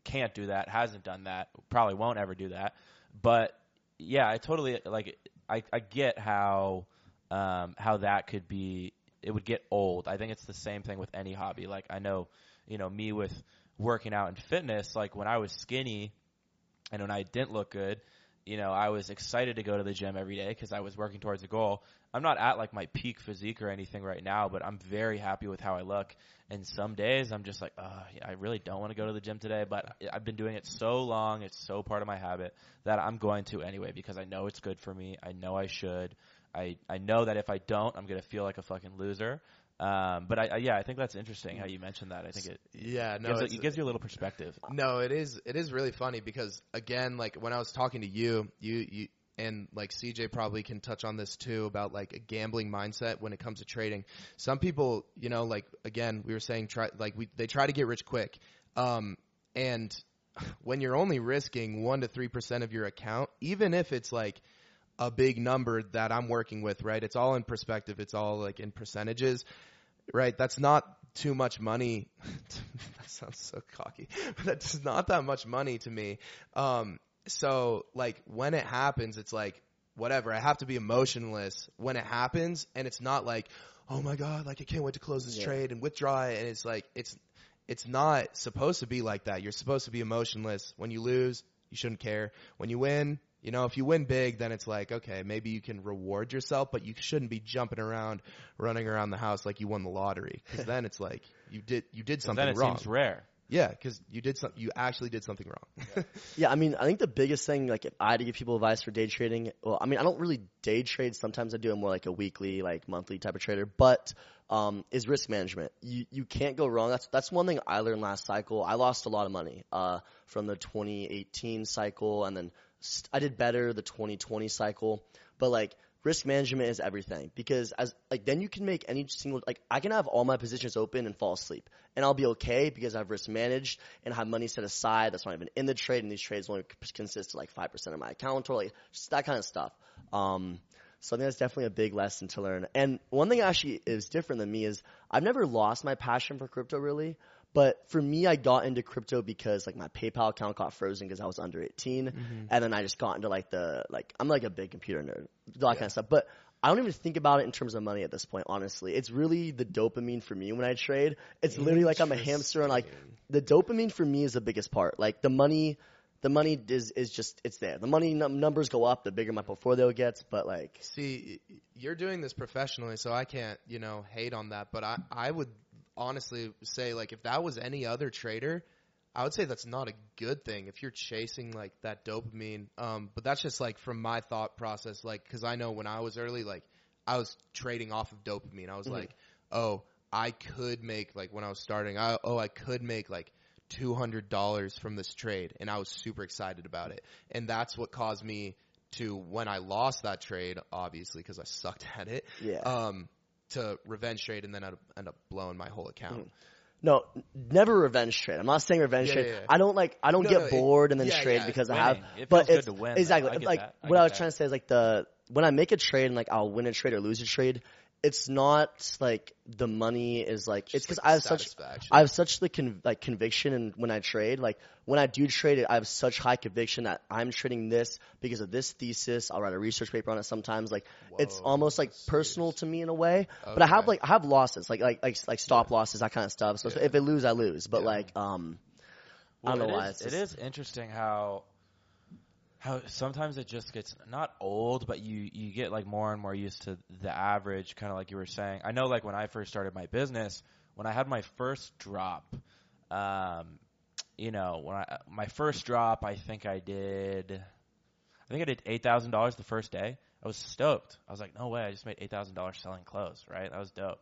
can't do that, hasn't done that, probably won't ever do that. But yeah, I totally like. I I get how um how that could be. It would get old. I think it's the same thing with any hobby. Like I know, you know, me with working out and fitness. Like when I was skinny, and when I didn't look good, you know, I was excited to go to the gym every day because I was working towards a goal. I'm not at like my peak physique or anything right now, but I'm very happy with how I look. And some days I'm just like, oh, I really don't want to go to the gym today, but I've been doing it so long, it's so part of my habit that I'm going to anyway because I know it's good for me. I know I should. I I know that if I don't, I'm gonna feel like a fucking loser. Um, but I, I yeah, I think that's interesting how you mentioned that. I think it yeah, no, gives, it, gives you a little perspective. No, it is it is really funny because again, like when I was talking to you, you you and like CJ probably can touch on this too about like a gambling mindset when it comes to trading. Some people, you know, like again, we were saying try like we they try to get rich quick. Um and when you're only risking 1 to 3% of your account, even if it's like a big number that I'm working with, right? It's all in perspective. It's all like in percentages, right? That's not too much money. that sounds so cocky. That's not that much money to me. Um, so like when it happens, it's like whatever. I have to be emotionless when it happens, and it's not like, oh my god, like I can't wait to close this Yeah. trade and withdraw it. And it's like it's it's not supposed to be like that. You're supposed to be emotionless. When you lose, you shouldn't care. When you win, you know, if you win big, then it's like, okay, maybe you can reward yourself, but you shouldn't be jumping around, running around the house like you won the lottery. Cause then it's like, you did, you did 'Cause something then it wrong. seems rare. Yeah, cause you did some, you actually did something wrong. Yeah, I mean, I think the biggest thing, like, if I had to give people advice for day trading, well, I mean, I don't really day trade. Sometimes I do it more like a weekly, like monthly type of trader, but um, is risk management. You you can't go wrong. That's that's one thing I learned last cycle. I lost a lot of money uh, from the 2018 cycle, and then st- I did better the 2020 cycle. But like risk management is everything because as like then you can make any single like I can have all my positions open and fall asleep and I'll be okay because I've risk managed and have money set aside that's not even in the trade and these trades only consist of like five percent of my account or like just that kind of stuff. Um, so I think that's definitely a big lesson to learn. And one thing actually is different than me is I've never lost my passion for crypto really. But for me, I got into crypto because like my PayPal account got frozen because I was under 18, mm-hmm. and then I just got into like the like I'm like a big computer nerd, that kind of stuff. But I don't even think about it in terms of money at this point. Honestly, it's really the dopamine for me when I trade. It's literally like I'm a hamster, and like the dopamine for me is the biggest part. Like the money, the money is is just it's there. The money num- numbers go up the bigger my portfolio gets, but like See, you're doing this professionally, so I can't, you know, hate on that. But I, I would honestly say, like, if that was any other trader, I would say that's not a good thing if you're chasing like that dopamine. Um, but that's just like from my thought process, like, because I know when I was early, like, I was trading off of dopamine. I was like, oh, I could make like when I was starting, I oh, I could make like two hundred dollars from this trade, and I was super excited about it, and that's what caused me to when I lost that trade, obviously because I sucked at it. Yeah. Um, to revenge trade and then I'd end up blowing my whole account. Mm. No, never revenge trade. I'm not saying revenge Yeah, trade. yeah, yeah. I don't like. I don't No, get no, it- bored and then trade because I have. It but good it's to win, exactly I like that. I what get I was that. trying to say is like the when I make a trade and like I'll win a trade or lose a trade. It's not like the money is like it's because like I have such. I have such the con- like conviction and when I trade. Like when I do trade it I have such high conviction that I'm trading this because of this thesis. I'll write a research paper on it sometimes. Like it's almost like that's personal to me in a way but I have like I have losses like like like like stop losses that kind of stuff. So if I lose I lose. But Yeah. like um I don't know it why is- it's it just- is interesting how how sometimes it just gets not old, but you you get like more and more used to the average, kind of like you were saying. I know, like when I first started my business, when I had my first drop, um, you know, when I my first drop, I think I did, I think I did eight thousand dollars the first day. I was stoked. I was like, no way, I just made eight thousand dollars selling clothes, right? That was dope.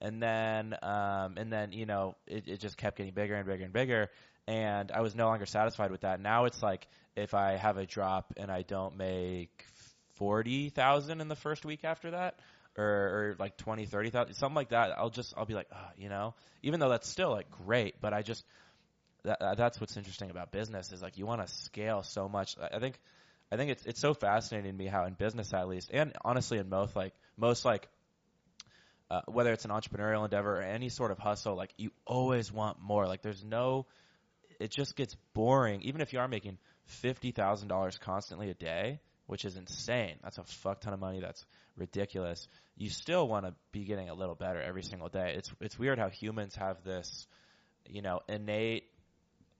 And then, um, and then, you know, it, it just kept getting bigger and bigger and bigger. And I was no longer satisfied with that. Now it's like if I have a drop and I don't make forty thousand in the first week after that, or, or like twenty, thirty thousand, something like that, I'll just I'll be like, oh, you know, even though that's still like great, but I just that, that's what's interesting about business is like you want to scale so much. I I think I think it's it's so fascinating to me how in business at least, and honestly in most like most like uh, whether it's an entrepreneurial endeavor or any sort of hustle, like you always want more. Like there's no, it just gets boring. Even if you are making fifty thousand dollars constantly a day, which is insane. That's a fuck ton of money. That's ridiculous. You still want to be getting a little better every single day. It's it's weird how humans have this, you know, innate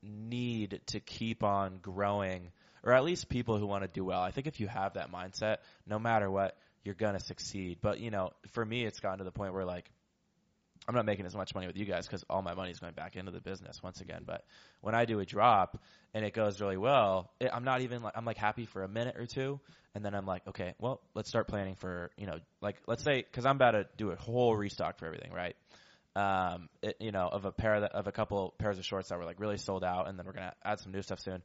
need to keep on growing, or at least people who want to do well. I think if you have that mindset, no matter what, you're gonna succeed. But you know, for me, it's gotten to the point where like. I'm not making as much money with you guys because all my money is going back into the business once again. But when I do a drop and it goes really well, it, I'm not even like I'm like happy for a minute or two, and then I'm like, okay, well, let's start planning for you know, like let's say because I'm about to do a whole restock for everything, right? Um, it, you know, of a pair that, of a couple pairs of shorts that were like really sold out, and then we're gonna add some new stuff soon.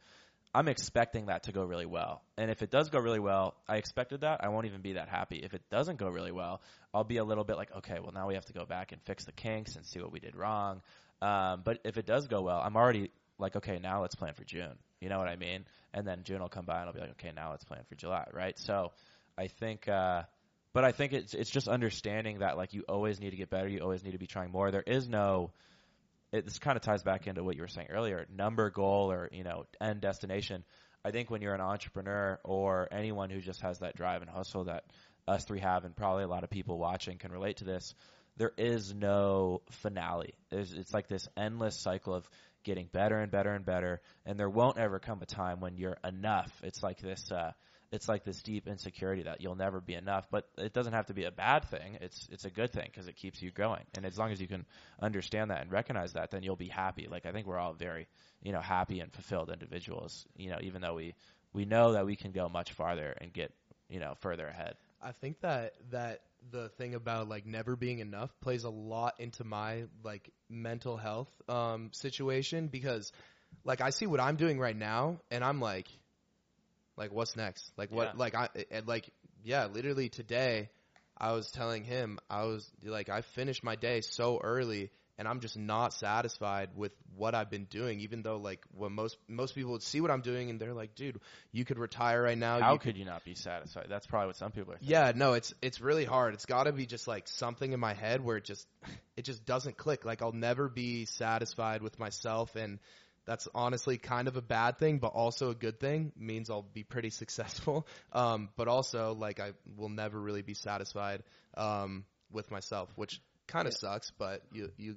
I'm expecting that to go really well. And if it does go really well, I expected that. I won't even be that happy. If it doesn't go really well, I'll be a little bit like, okay, well now we have to go back and fix the kinks and see what we did wrong. Um, but if it does go well, I'm already like, okay, now let's plan for June. You know what I mean? And then June will come by and I'll be like, okay, now let's plan for July, right? So I think, uh, but I think it's it's just understanding that like you always need to get better. You always need to be trying more. There is no it, this kind of ties back into what you were saying earlier number goal or you know end destination. I think when you're an entrepreneur or anyone who just has that drive and hustle that us three have and probably a lot of people watching can relate to this there is no finale. There's, it's like this endless cycle of getting better and better and better and there won't ever come a time when you're enough. It's like this uh it's like this deep insecurity that you'll never be enough. But it doesn't have to be a bad thing. It's it's a good thing because it keeps you going. And as long as you can understand that and recognize that, then you'll be happy. Like I think we're all very you know happy and fulfilled individuals. You know, even though we we know that we can go much farther and get you know further ahead. I think that that the thing about like never being enough plays a lot into my like mental health um situation because like I see what I'm doing right now and I'm like like what's next? Like what Yeah. like I and like yeah, literally today I was telling him I was like I finished my day so early and I'm just not satisfied with what I've been doing even though like when most most people would see what I'm doing and they're like dude, you could retire right now. How you could you not be satisfied? That's probably what some people are. Thinking. yeah, no, it's it's really hard. It's got to be just like something in my head where it just it just doesn't click. Like I'll never be satisfied with myself and that's honestly kind of a bad thing, but also a good thing. It means I'll be pretty successful. Um, but also like I will never really be satisfied um, with myself, which kind of sucks, but you you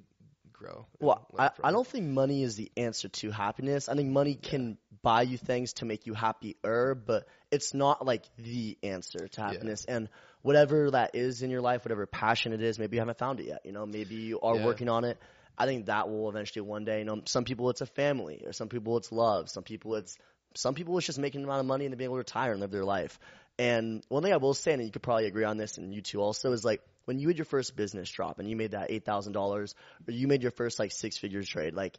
grow. Well, I, I don't think money is the answer to happiness. I think money can buy you things to make you happier, but it's not like the answer to happiness. And whatever that is in your life, whatever passion it is, maybe you haven't found it yet. You know, maybe you are Yeah. working on it. I think that will eventually one day. You know, some people it's a family, or some people it's love. Some people it's some people it's just making an amount of money and being able to retire and live their life. And one thing I will say, and you could probably agree on this, and you too also, is like when you had your first business drop and you made that eight thousand dollars, or you made your first like six figures trade, like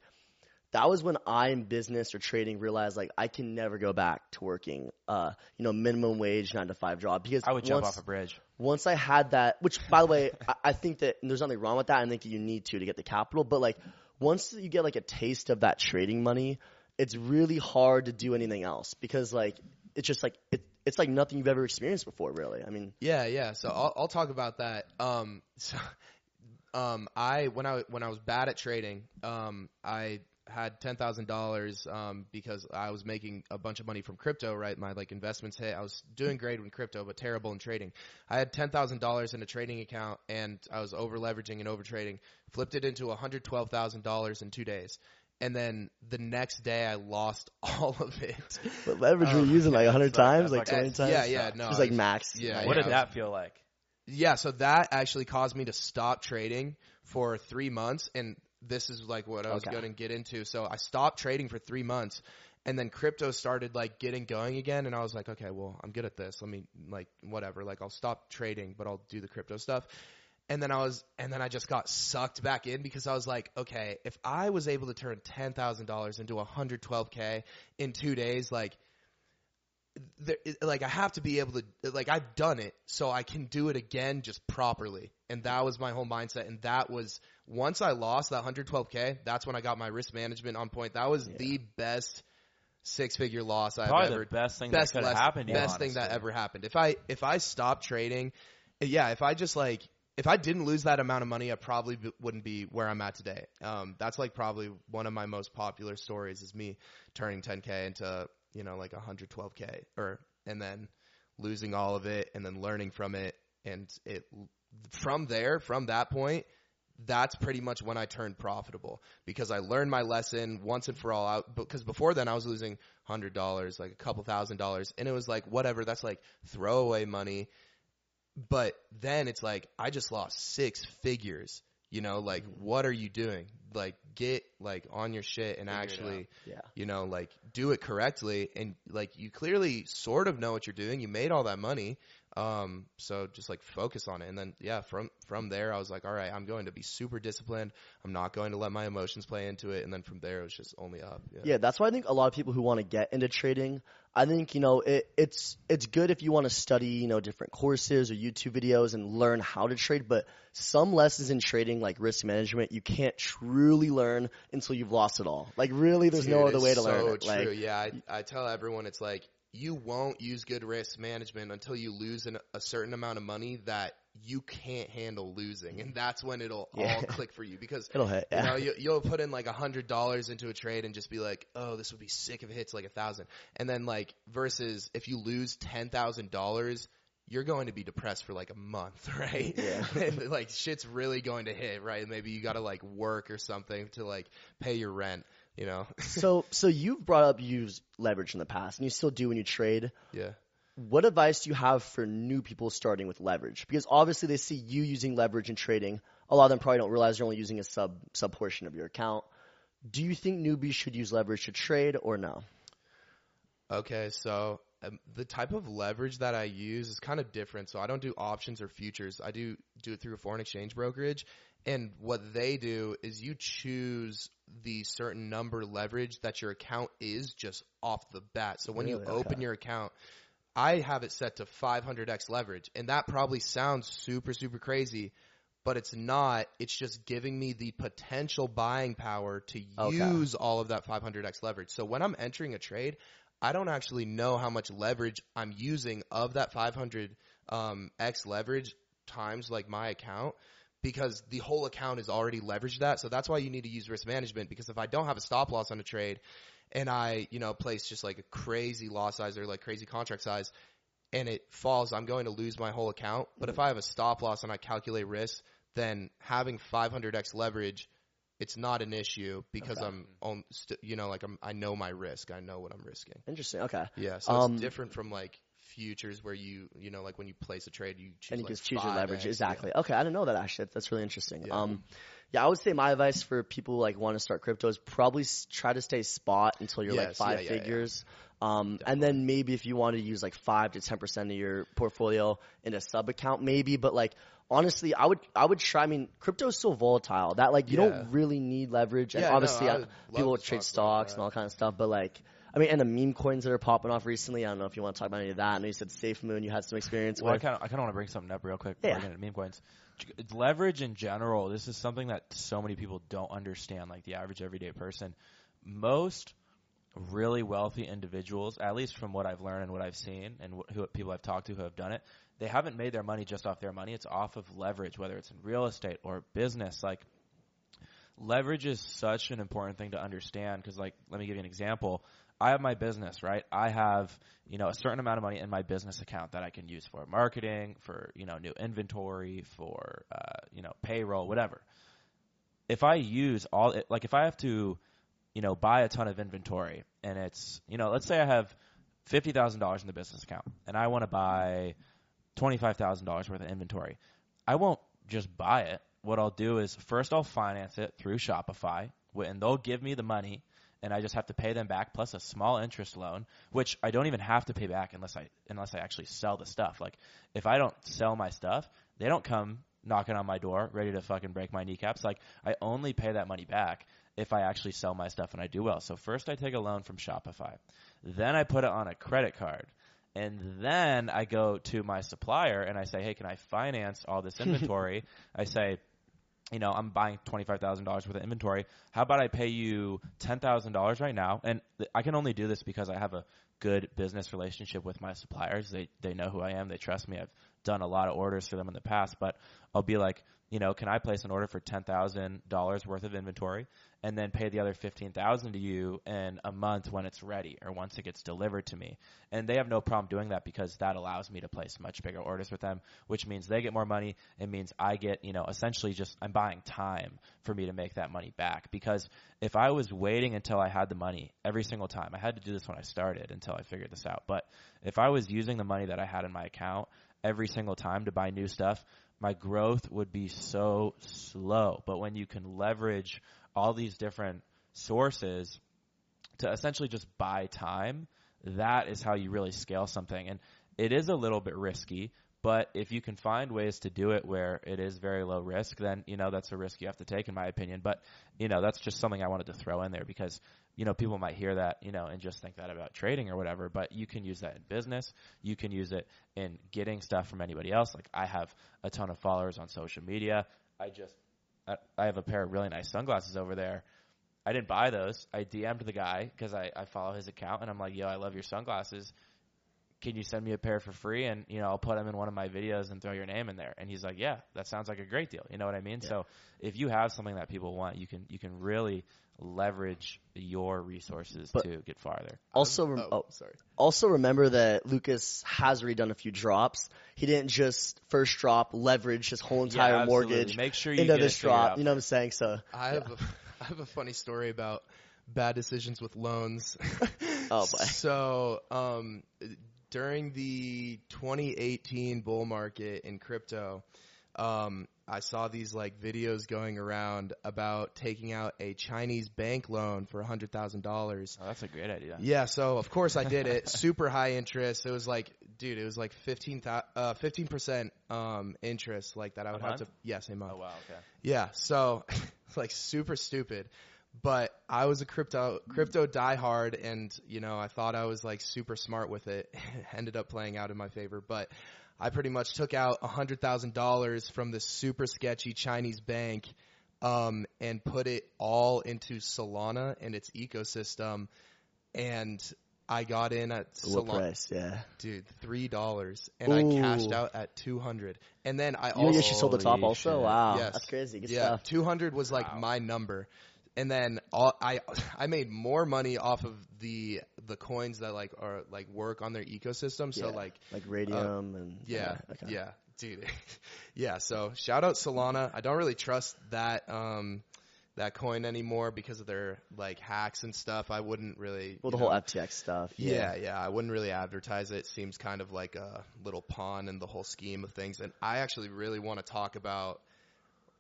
that was when I in business or trading realized like I can never go back to working, uh, you know, minimum wage nine to five job because I would jump off a bridge. once I had that, which by the way, I, I think that there's nothing wrong with that. I think you need to to get the capital, but like once you get like a taste of that trading money, it's really hard to do anything else because like it's just like it, it's like nothing you've ever experienced before, really. I mean, Yeah, yeah. So I'll, I'll talk about that. Um, so, um, I when I when I was bad at trading, um, I had ten thousand dollars um because I was making a bunch of money from crypto. Right, my like investments hit. I was doing great in crypto, but terrible in trading. I had ten thousand dollars in a trading account, and I was over leveraging and over trading. Flipped it into one hundred twelve thousand dollars in two days. And then the next day, I lost all of it. but leverage Oh, were using like hundred times, like like- twenty times. yeah, yeah, no, it was like was- max. yeah, what yeah, did I that feel like? Yeah, so that actually caused me to stop trading for three months, and this is like what I was Okay. going to get into. So I stopped trading for three months, and then crypto started like getting going again, and I was like, okay, well, I'm good at this. Let me like whatever, like I'll stop trading, but I'll do the crypto stuff. And then I was, and then I just got sucked back in because I was like, okay, if I was able to turn ten thousand dollars into 112k in two days, like there, like I have to be able to like I've done it so I can do it again just properly and that was my whole mindset and that was once I lost that 112k that's when I got my risk management on point that was the best six figure loss I've Probably ever the best thing best that could have less- happened. to you, best thing that ever happened if I if I stopped trading yeah if I just like if I didn't lose that amount of money, I probably b- wouldn't be where I'm at today. Um, that's like probably one of my most popular stories is me turning 10k into you know like 112k or and then losing all of it and then learning from it and it from there from that point that's pretty much when I turned profitable because I learned my lesson once and for all out because before then I was losing hundred dollars like a couple thousand dollars and it was like whatever that's like throwaway money but then it's like I just lost six figures you know like mm-hmm. what are you doing like get like on your shit and Figure actually Yeah. you know, like do it correctly and like you clearly sort of know what you're doing. You made all that money. Um, so just like focus on it. And then yeah, from from there I was like, all right, I'm going to be super disciplined. I'm not going to let my emotions play into it. And then from there it was just only up. Yeah. Yeah, that's why I think a lot of people who want to get into trading, I think you know it, it's it's good if you want to study you know different courses or YouTube videos and learn how to trade. But some lessons in trading, like risk management, you can't truly learn until you've lost it all. Like really, there's no other way to learn so it. True. Like yeah, I, I tell everyone it's like you won't use good risk management until you lose an, a certain amount of money that you can't handle losing, and that's when it'll Yeah. all click for you because it'll hit. You Yeah. know, you, you'll put in like a hundred dollars into a trade and just be like, "Oh, this would be sick if it hits like a thousand. And then like versus if you lose ten thousand dollars, you're going to be depressed for like a month, right? Yeah. and like shit's really going to hit, right? Maybe you got to like work or something to like pay your rent, you know? so so you've brought up use leverage in the past, and you still do when you trade. yeah. What advice do you have for new people starting with leverage? Because obviously they see you using leverage in trading. A lot of them probably don't realize you're only using a sub sub portion of your account. Do you think newbies should use leverage to trade or no? Okay, so um, the type of leverage that I use is kind of different. So I don't do options or futures. I do do it through a foreign exchange brokerage. And what they do is you choose the certain number leverage that your account is just off the bat. So when you Really? open Okay. your account, I have it set to 500x leverage. And that probably sounds super, super crazy, but it's not. It's just giving me the potential buying power to Okay. use all of that 500x leverage. So when I'm entering a trade, I don't actually know how much leverage I'm using of that 500 um, x leverage times like my account because the whole account is already leveraged that. So that's why you need to use risk management because if I don't have a stop loss on a trade and I, you know, place just like a crazy loss size or like crazy contract size and it falls, I'm going to lose my whole account. But if I have a stop loss and I calculate risk, then having 500x leverage, it's not an issue because Okay. I'm on, st- you know, like I'm, I know my risk. I know what I'm risking. Interesting. Okay. Yeah. So Um, it's different from like futures where you, you know, like when you place a trade, you choose and you like just choose your 5x, leverage. yeah. Exactly. Okay, I didn't know that actually. That's really interesting. Yeah. Um, yeah, I would say my advice for people who, like want to start crypto is probably s- try to stay spot until you're like five yeah, yeah, yeah. figures. Um, and then maybe if you want to use like five to ten percent of your portfolio in a sub account, maybe. But like honestly, I would I would try. I mean, crypto is so volatile that like you Yeah. don't really need leverage. And Yeah, no, obviously, I uh, people trade stocks and all kind of stuff. But like, I mean, and the meme coins that are popping off recently. I don't know if you want to talk about any of that. I know you said Safe Moon. You had some experience Well, I with. kind of I kind of want to bring something up real quick. Yeah. meme coins. Leverage in general. This is something that so many people don't understand. Like the average everyday person, most really wealthy individuals, at least from what I've learned and what I've seen, and wh- who people I've talked to who have done it, they haven't made their money just off their money. It's off of leverage, whether it's in real estate or business. Like leverage is such an important thing to understand because like let me give you an example i have my business right i have you know a certain amount of money in my business account that i can use for marketing for you know new inventory for uh, you know payroll whatever if i use all it like if i have to you know buy a ton of inventory and it's you know let's say i have $50000 in the business account and i want to buy $25000 worth of inventory I won't just buy it. What I'll do is first I'll finance it through Shopify, and they'll give me the money, and I just have to pay them back plus a small interest loan, which I don't even have to pay back unless I unless I actually sell the stuff. Like if I don't sell my stuff, they don't come knocking on my door ready to fucking break my kneecaps. Like I only pay that money back if I actually sell my stuff and I do well. So first I take a loan from Shopify, then I put it on a credit card. And then I go to my supplier and I say, hey, can I finance all this inventory? I say, you know, I'm buying $25,000 worth of inventory. How about I pay you $10,000 right now? And th- I can only do this because I have a good business relationship with my suppliers. They, they know who I am. They trust me. I've done a lot of orders for them in the past, but I'll be like, you know, can I place an order for $10,000 worth of inventory and then pay the other 15,000 to you in a month when it's ready or once it gets delivered to me? And they have no problem doing that because that allows me to place much bigger orders with them, which means they get more money. It means I get, you know, essentially just I'm buying time for me to make that money back because if I was waiting until I had the money every single time, I had to do this when I started until I figured this out. But if I was using the money that I had in my account every single time to buy new stuff, my growth would be so slow. But when you can leverage all these different sources to essentially just buy time, that is how you really scale something. And it is a little bit risky, but if you can find ways to do it where it is very low risk, then, you know, that's a risk you have to take in my opinion. But, you know, that's just something I wanted to throw in there because, you know, people might hear that, you know, and just think that about trading or whatever, but you can use that in business. You can use it in getting stuff from anybody else. Like I have a ton of followers on social media. I just, I, I have a pair of really nice sunglasses over there. I didn't buy those. I DM'd the guy because I, I follow his account and I'm like, yo, I love your sunglasses. Can you send me a pair for free? And, you know, I'll put them in one of my videos and throw your name in there. And he's like, yeah, that sounds like a great deal. You know what I mean? So if you have something that people want, you can, you can really leverage your resources But- to get farther. Also, rem- oh, oh, sorry. also remember that Lucas has already done a few drops. He didn't just first drop leverage his whole entire Yeah, mortgage Make sure you into get this drop. You know what I'm saying? So I have a, I have a funny story about bad decisions with loans. Oh, boy. So, um, during the 2018 bull market in crypto, um, I saw these like videos going around about taking out a Chinese bank loan for a hundred thousand dollars. Oh, that's a great idea. Yeah, so of course I did it. Super high interest. It was like, dude, it was like 15 uh, 15% um interest like that I would have month? to yes, a month. Oh, wow. Okay. Yeah, so like super stupid. But I was a crypto crypto diehard and you know, I thought I was like super smart with it. Ended up playing out in my favor, but I pretty much took out a hundred thousand dollars from this super sketchy Chinese bank um, and put it all into Solana and its ecosystem. And I got in at Solana, price? Yeah. dude, three dollars, and I cashed out at two hundred. And then I You also actually sold the top Holy also? shit. Wow. Yes. That's crazy. Good yeah, stuff. 200 was like Wow. my number. And then all, I I made more money off of the the coins that like are like work on their ecosystem. So Yeah. like Like Raydium and yeah, okay. yeah, dude. yeah, so shout out Solana. I don't really trust that um that coin anymore because of their like hacks and stuff. I wouldn't really Well, the you whole FTX stuff. yeah, yeah, I wouldn't really advertise it. Seems kind of like a little pawn in the whole scheme of things. And I actually really want to talk about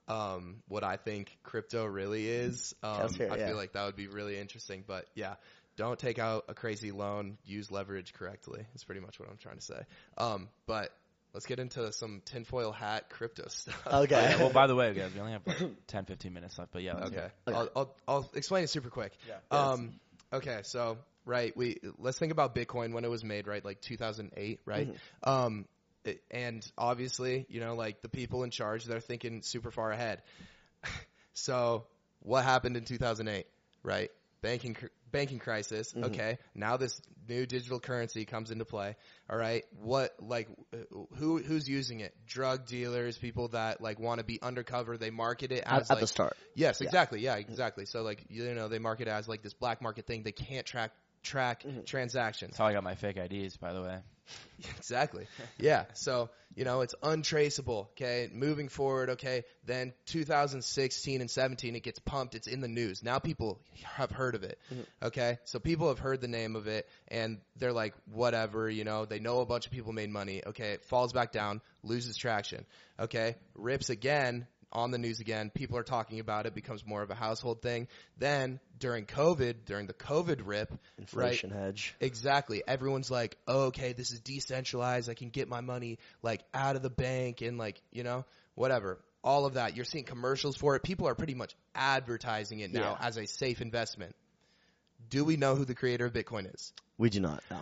um, what I think crypto really is. Um, let's hear it, I yeah. feel like that would be really interesting. But yeah, don't take out a crazy loan. Use leverage correctly. That's pretty much what I'm trying to say. Um, but let's get into some tinfoil hat crypto stuff. Okay. Yeah, well, by the way, guys, we only have like 10, 15 minutes left, but yeah. Okay. Okay. I'll, I'll, I'll explain it super quick. Yeah. Um, okay. So, right. We, let's think about Bitcoin when it was made, right? Like 2008, right? Um, it- and obviously, you know, like the people in charge, they're thinking super far ahead. so what happened in 2008, right? Banking, cr- banking crisis. Mm-hmm. Okay. Now this new digital currency comes into play. All right. What, like, who, who's using it? Drug dealers, people that like want to be undercover. They market it At, as at like, the start. Yes, exactly. Yeah, exactly. So like you know they market it as like this black market thing. They can't track track mm-hmm. transactions. That's how I got my fake IDs, by the way. exactly. Yeah. So you know it's untraceable. Okay. Moving forward. Okay. Then 2016 and 17 it gets pumped. It's in the news. Now people have heard of it. Mm-hmm. Okay. So people have heard the name of it and they're like whatever. You know they know a bunch of people made money. Okay. It falls back down. Loses traction. Okay. Rips again on the news again. People are talking about it, becomes more of a household thing. Then during COVID, during the COVID rip, Inflation right? hedge. Exactly. Everyone's like, oh, okay, this is decentralized. I can get my money like out of the bank and like, you know, whatever. All of that. You're seeing commercials for it. People are pretty much advertising it now Yeah. as a safe investment. Do we know who the creator of Bitcoin is? We do not. No.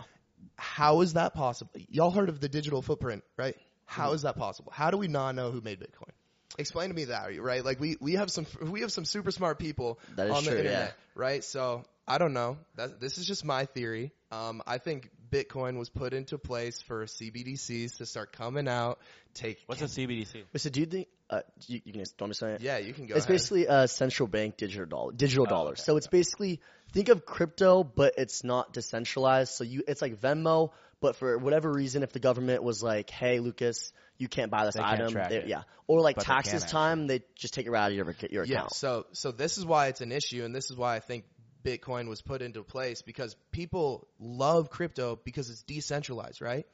How is that possible? Y'all heard of the digital footprint, right? How is that possible? How do we not know who made Bitcoin? Explain to me that, right? Like we, we have some we have some super smart people on the true, internet, yeah. right? So I don't know. That, this is just my theory. Um, I think Bitcoin was put into place for CBDCs to start coming out. Take What's a CBDC? Wait, so do you think? Uh, you, you can don't me say it. yeah, you can go. it's ahead. basically a central bank digital dollar. Digital dollar. okay, so it's basically think of crypto, but it's not decentralized. So you, it's like Venmo, but for whatever reason, if the government was like, "Hey, Lucas, you can't buy this They can't item," track they- it. yeah, or like But taxes actually. time, they just take it right out of your your account. Yeah. account. So so this is why it's an issue, and this is why I think Bitcoin was put into place because people love crypto because it's decentralized, right?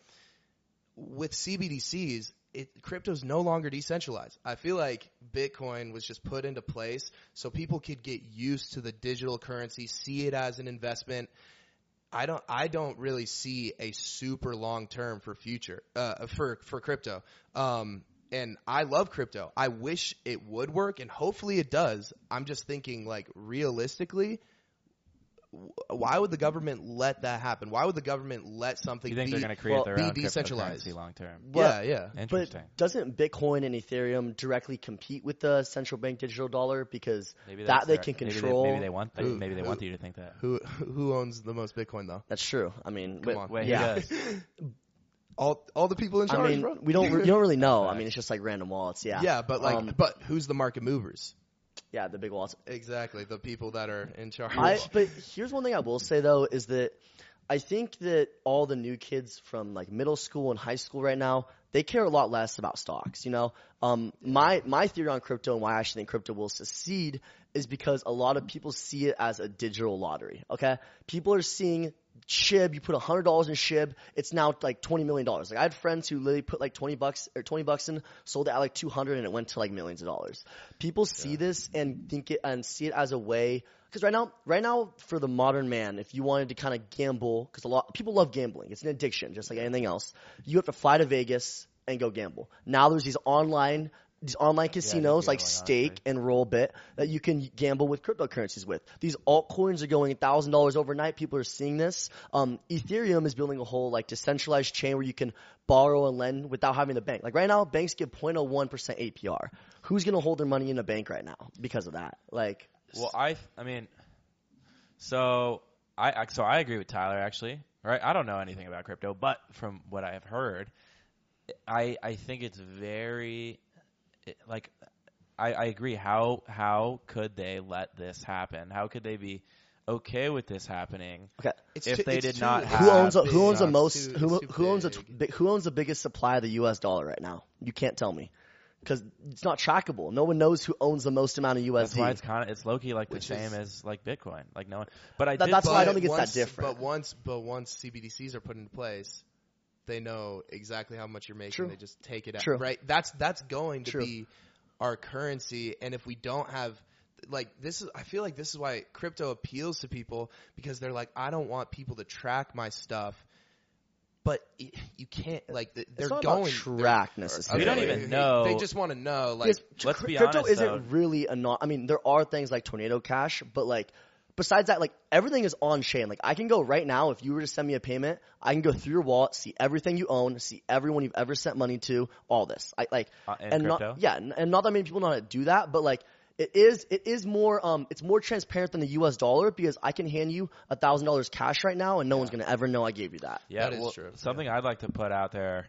With CBDCs, it crypto's no longer decentralized. I feel like Bitcoin was just put into place so people could get used to the digital currency, see it as an investment. I don't I don't really see a super long term for future uh for for crypto. Um and I love crypto. I wish it would work and hopefully it does. I'm just thinking like realistically why would the government let that happen? Why would the government let something You think be they're going to create well, their be own decentralized. long term? Yeah, yeah. Interesting. But doesn't Bitcoin and Ethereum directly compete with the central bank digital dollar because Maybe that they their- can maybe they- control? Maybe they, want. Who- maybe they who- want you to think that. Who who owns the most Bitcoin though? That's true. I mean, Come but- on. Wait, yeah. All all the people in charge, I mean, bro. we don't you don't really know. I mean, it's just like random wallets. Yeah. Yeah, but like Um, but who's the market movers? Yeah, the big wallets. Exactly, the people that are in charge. I, but here's one thing I will say though is that I think that all the new kids from like middle school and high school right now they care a lot less about stocks. You know, um, my my theory on crypto and why I actually think crypto will succeed is because a lot of people see it as a digital lottery. Okay, people are seeing SHIB. You put a hundred dollars in SHIB, it's now like twenty million dollars. Like I had friends who literally put like twenty bucks or twenty bucks in, sold it at like two hundred, and it went to like millions of dollars. People see this and think it and see it as a way because right now, right now, for the modern man, if you wanted to kind of gamble, because a lot people love gambling, it's an addiction, just like anything else. You have to fly to Vegas and go gamble. Now there's these online, these online casinos like gambling, Stake honestly. and Rollbit that you can gamble with cryptocurrencies with. These altcoins are going thousand dollars overnight. People are seeing this. Um, Ethereum is building a whole like decentralized chain where you can borrow and lend without having the bank. Like right now, banks give 0.01% APR. Who's gonna hold their money in a bank right now because of that? Like, Well, I, I mean, so I, I, so I agree with Tyler actually. Right? I don't know anything about crypto, but from what I have heard, I, I think it's very, it- like, I, I agree. How, how could they let this happen? How could they be okay with this happening? okay. It's if too- they it's did too- not it's have- Who owns a, who owns the big. most too- who it's too who owns a big. big, who owns the biggest supply of the U.S. dollar right now? You can't tell me because it's not trackable. No one knows who owns the most amount of USD. That's why it's kind of it's low key like the Which same is- as like Bitcoin. Like no one, but I That- did. that's why I don't But think it's that once- different. But once, but once CBDCs are put into place, they know exactly how much you're making. True. They just take it out. True. Right. That's that's going to True. be our currency. And if we don't have, like this is I feel like this is why crypto appeals to people because they're like I don't want people to track my stuff. But y- you can't like they're it's not going about they're- track necessarily. We don't even know- They just want to know like let's cr- be crypto honest, isn't though. really a non. I mean, there are things like Tornado Cash, but like besides that, like everything is on chain. Like I can go right now if you were to send me a payment, I can go through your wallet, see everything you own, see everyone you've ever sent money to, all this. I like Uh, in and crypto? not yeah, and and not that many people know how to do that, but like. It is. It is more. Um, it's more transparent than the U.S. dollar because I can hand you a thousand dollars cash right now, and no one's gonna ever know I gave you that. Yeah, That is well, true. Something I'd like to put out there,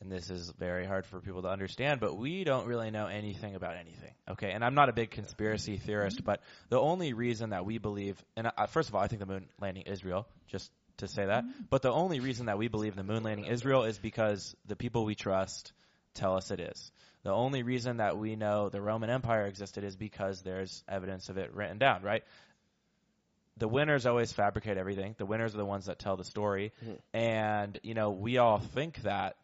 and this is very hard for people to understand, but we don't really know anything about anything. Okay, and I'm not a big conspiracy theorist, but the only reason that we believe, and uh, first of all, I think the moon landing is real, just to say that. But the only reason that we believe the moon landing is real is because the people we trust tell us it is. The only reason that we know the Roman Empire existed is because there's evidence of it written down, right? the winners always fabricate everything. The winners are the ones that tell the story. And, you know, we all think that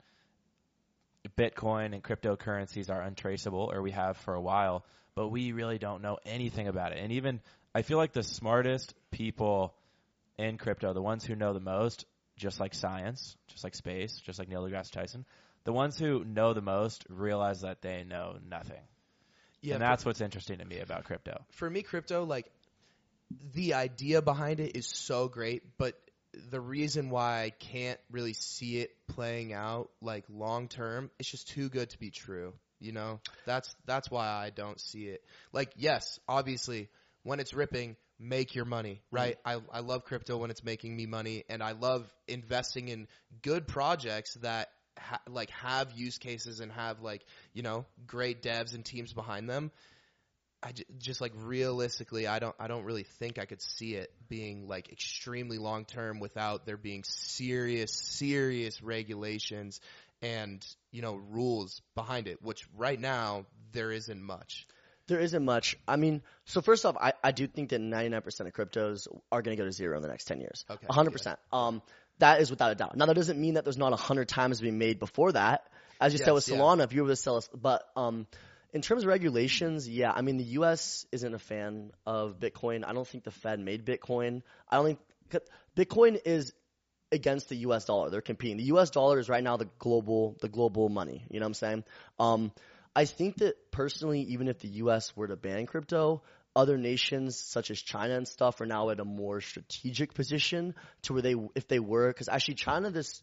Bitcoin and cryptocurrencies are untraceable, or we have for a while, but we really don't know anything about it. And even, I feel like the smartest people in crypto, the ones who know the most, just like science, just like space, just like Neil deGrasse Tyson, the ones who know the most realize that they know nothing. yeah and that's what's interesting to me about crypto. for me, crypto, like the idea behind it is so great, but the reason why I can't really see it playing out like long term, it's just too good to be true. You know, that's that's why I don't see it. Like, yes, obviously, when it's ripping, make your money, mm. right? I I love crypto when it's making me money, and I love investing in good projects that ha- like have use cases and have like you know great devs and teams behind them. I j- just like realistically, I don't I don't really think I could see it being like extremely long term without there being serious serious regulations and you know rules behind it. Which right now there isn't much. There isn't much. I mean, so first off, I, I do think that 99% of cryptos are going to go to zero in the next 10 years. Okay, 100%. Um, that is without a doubt. Now, that doesn't mean that there's not 100 times being made before that. As you said with Yes, yeah. Solana, if you were to sell us, but, um, in terms of regulations, yeah, I mean, the U.S. isn't a fan of Bitcoin. I don't think the Fed made Bitcoin. I don't think, Bitcoin is against the U.S. dollar. They're competing. The U.S. dollar is right now the global, the global money. You know what I'm saying? Um, I think that personally, even if the U.S. were to ban crypto, other nations such as China and stuff are now at a more strategic position to where they, if they were, because actually China this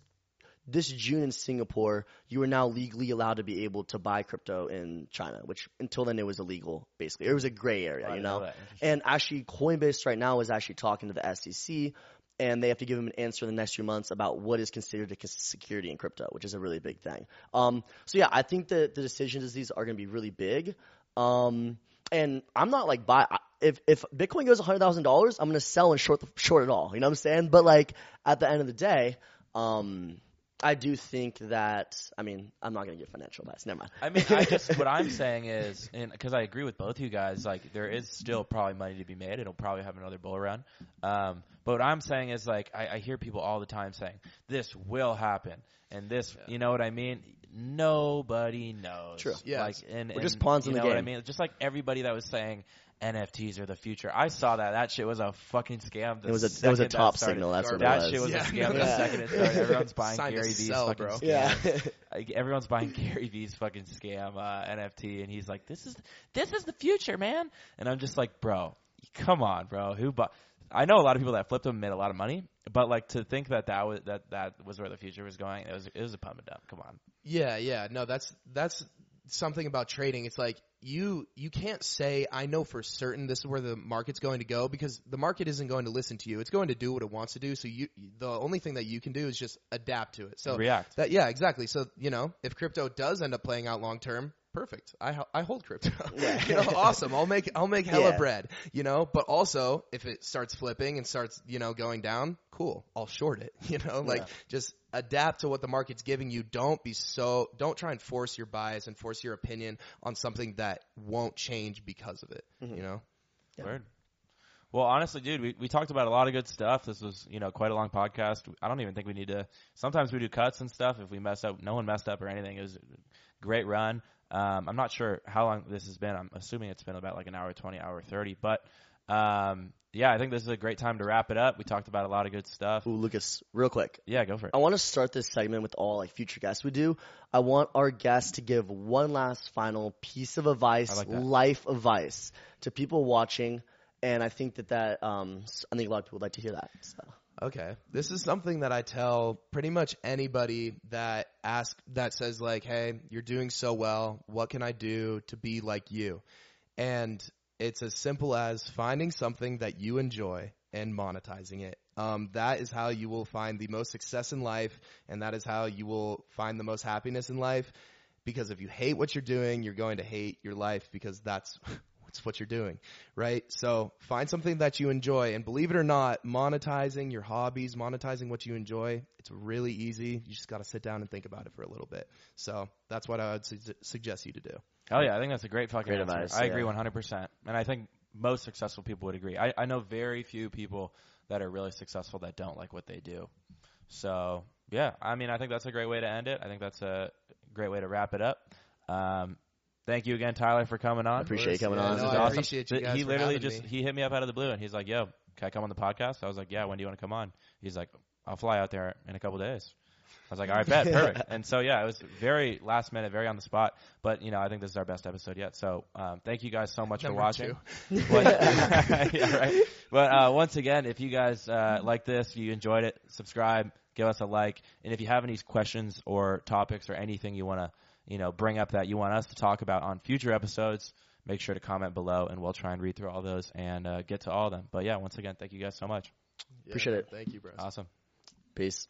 this June in Singapore, you are now legally allowed to be able to buy crypto in China, which until then it was illegal, basically. It was a gray area, you know? And actually, Coinbase right now is actually talking to the SEC, and they have to give them an answer in the next few months about what is considered a security in crypto, which is a really big thing. Um, so yeah, I think that the decisions of these are going to be really big. Um, and I'm not like buy. If if Bitcoin goes hundred thousand dollars, I'm gonna sell and short the, short it all. You know what I'm saying? But like at the end of the day, um, I do think that. I mean, I'm not gonna give financial advice. Never mind. I mean, I just what I'm saying is, because I agree with both you guys, like there is still probably money to be made. It'll probably have another bull run. Um, but what I'm saying is, like, I, I hear people all the time saying this will happen, and this, you know what I mean? Nobody knows. True. Yeah. Like, and, We're and just pawns you in the know What I mean, just like everybody that was saying. NFTs are the future. I saw that. That shit was a fucking scam. The It was a it was a second that top signal. That's what it was. That was. shit was Yeah. a scam the Yeah. second it started. Everyone's buying Signed Gary V's sell, fucking bro. scam. Yeah. Like, everyone's buying Gary V's fucking scam uh, NFT, and he's like, "This is this is the future, man." And I'm just like, "Bro, come on, bro. Who bought?" I know a lot of people that flipped them made a lot of money, but like to think that that was that that was where the future was going, it was it was a pump and dump. Come on, Yeah, yeah. No, that's that's something about trading. It's like you you can't say I know for certain this is where the market's going to go because the market isn't going to listen to you. It's going to do what it wants to do. So you the only thing that you can do is just adapt to it. So react. that yeah, exactly. So, you know, if crypto does end up playing out long term, perfect. I I hold crypto. Yeah. you know, awesome. I'll make I'll make hella Yeah. bread, you know, but also if it starts flipping and starts, you know, going down, cool. I'll short it, you know? Like Yeah. just adapt to what the market's giving you. Don't be so don't try and force your bias and force your opinion on something that won't change because of it, Mm-hmm. you know? Yeah. Word. Well, honestly, dude, we, we talked about a lot of good stuff. This was, you know, quite a long podcast. I don't even think we need to. Sometimes we do cuts and stuff. If we mess up, no one messed up or anything. It was a great run. Um, I'm not sure how long this has been. I'm assuming it's been about like an hour 20, hour 30. But um, yeah, I think this is a great time to wrap it up. We talked about a lot of good stuff. Ooh, Lucas, real quick. Yeah, go for it. I want to start this segment with all like future guests we do. I want our guests to give one last final piece of advice, like life advice to people watching, and I think that that um, I think a lot of people would like to hear that. So. Okay. This is something that I tell pretty much anybody that ask that says like, "Hey, you're doing so well. What can I do to be like you?" And it's as simple as finding something that you enjoy and monetizing it. Um, that is how you will find the most success in life, and that is how you will find the most happiness in life. Because if you hate what you're doing, you're going to hate your life because that's it's what you're doing, right? So find something that you enjoy, and believe it or not, monetizing your hobbies, monetizing what you enjoy, it's really easy. You just got to sit down and think about it for a little bit. So that's what I would su- suggest you to do. Oh yeah, I think that's a great fucking Great answer. advice, I agree yeah. 100%. And I think most successful people would agree. I, I know very few people that are really successful that don't like what they do. So yeah, I mean, I think that's a great way to end it. I think that's a great way to wrap it up. Um, thank you again, Tyler, for coming on. I appreciate you coming Yeah, on. no, This is I awesome. appreciate you guys he literally just me. he hit me up out of the blue and he's like, "Yo, can I come on the podcast?" I was like, "Yeah, when do you want to come on?" He's like, "I'll fly out there in a couple days." I was like, "All right, bet, perfect." and so yeah, it was very last minute, very on the spot. But you know, I think this is our best episode yet. So um, thank you guys so much Number for watching. two. But, yeah, right. But uh, once again, if you guys uh, like this, if you enjoyed it, subscribe, give us a like, and if you have any questions or topics or anything you want to, you know, bring up that you want us to talk about on future episodes, make sure to comment below, and we'll try and read through all those and uh, get to all of them. But yeah, once again, thank you guys so much. Yeah, Appreciate it. Thank you, bro. Awesome. Peace.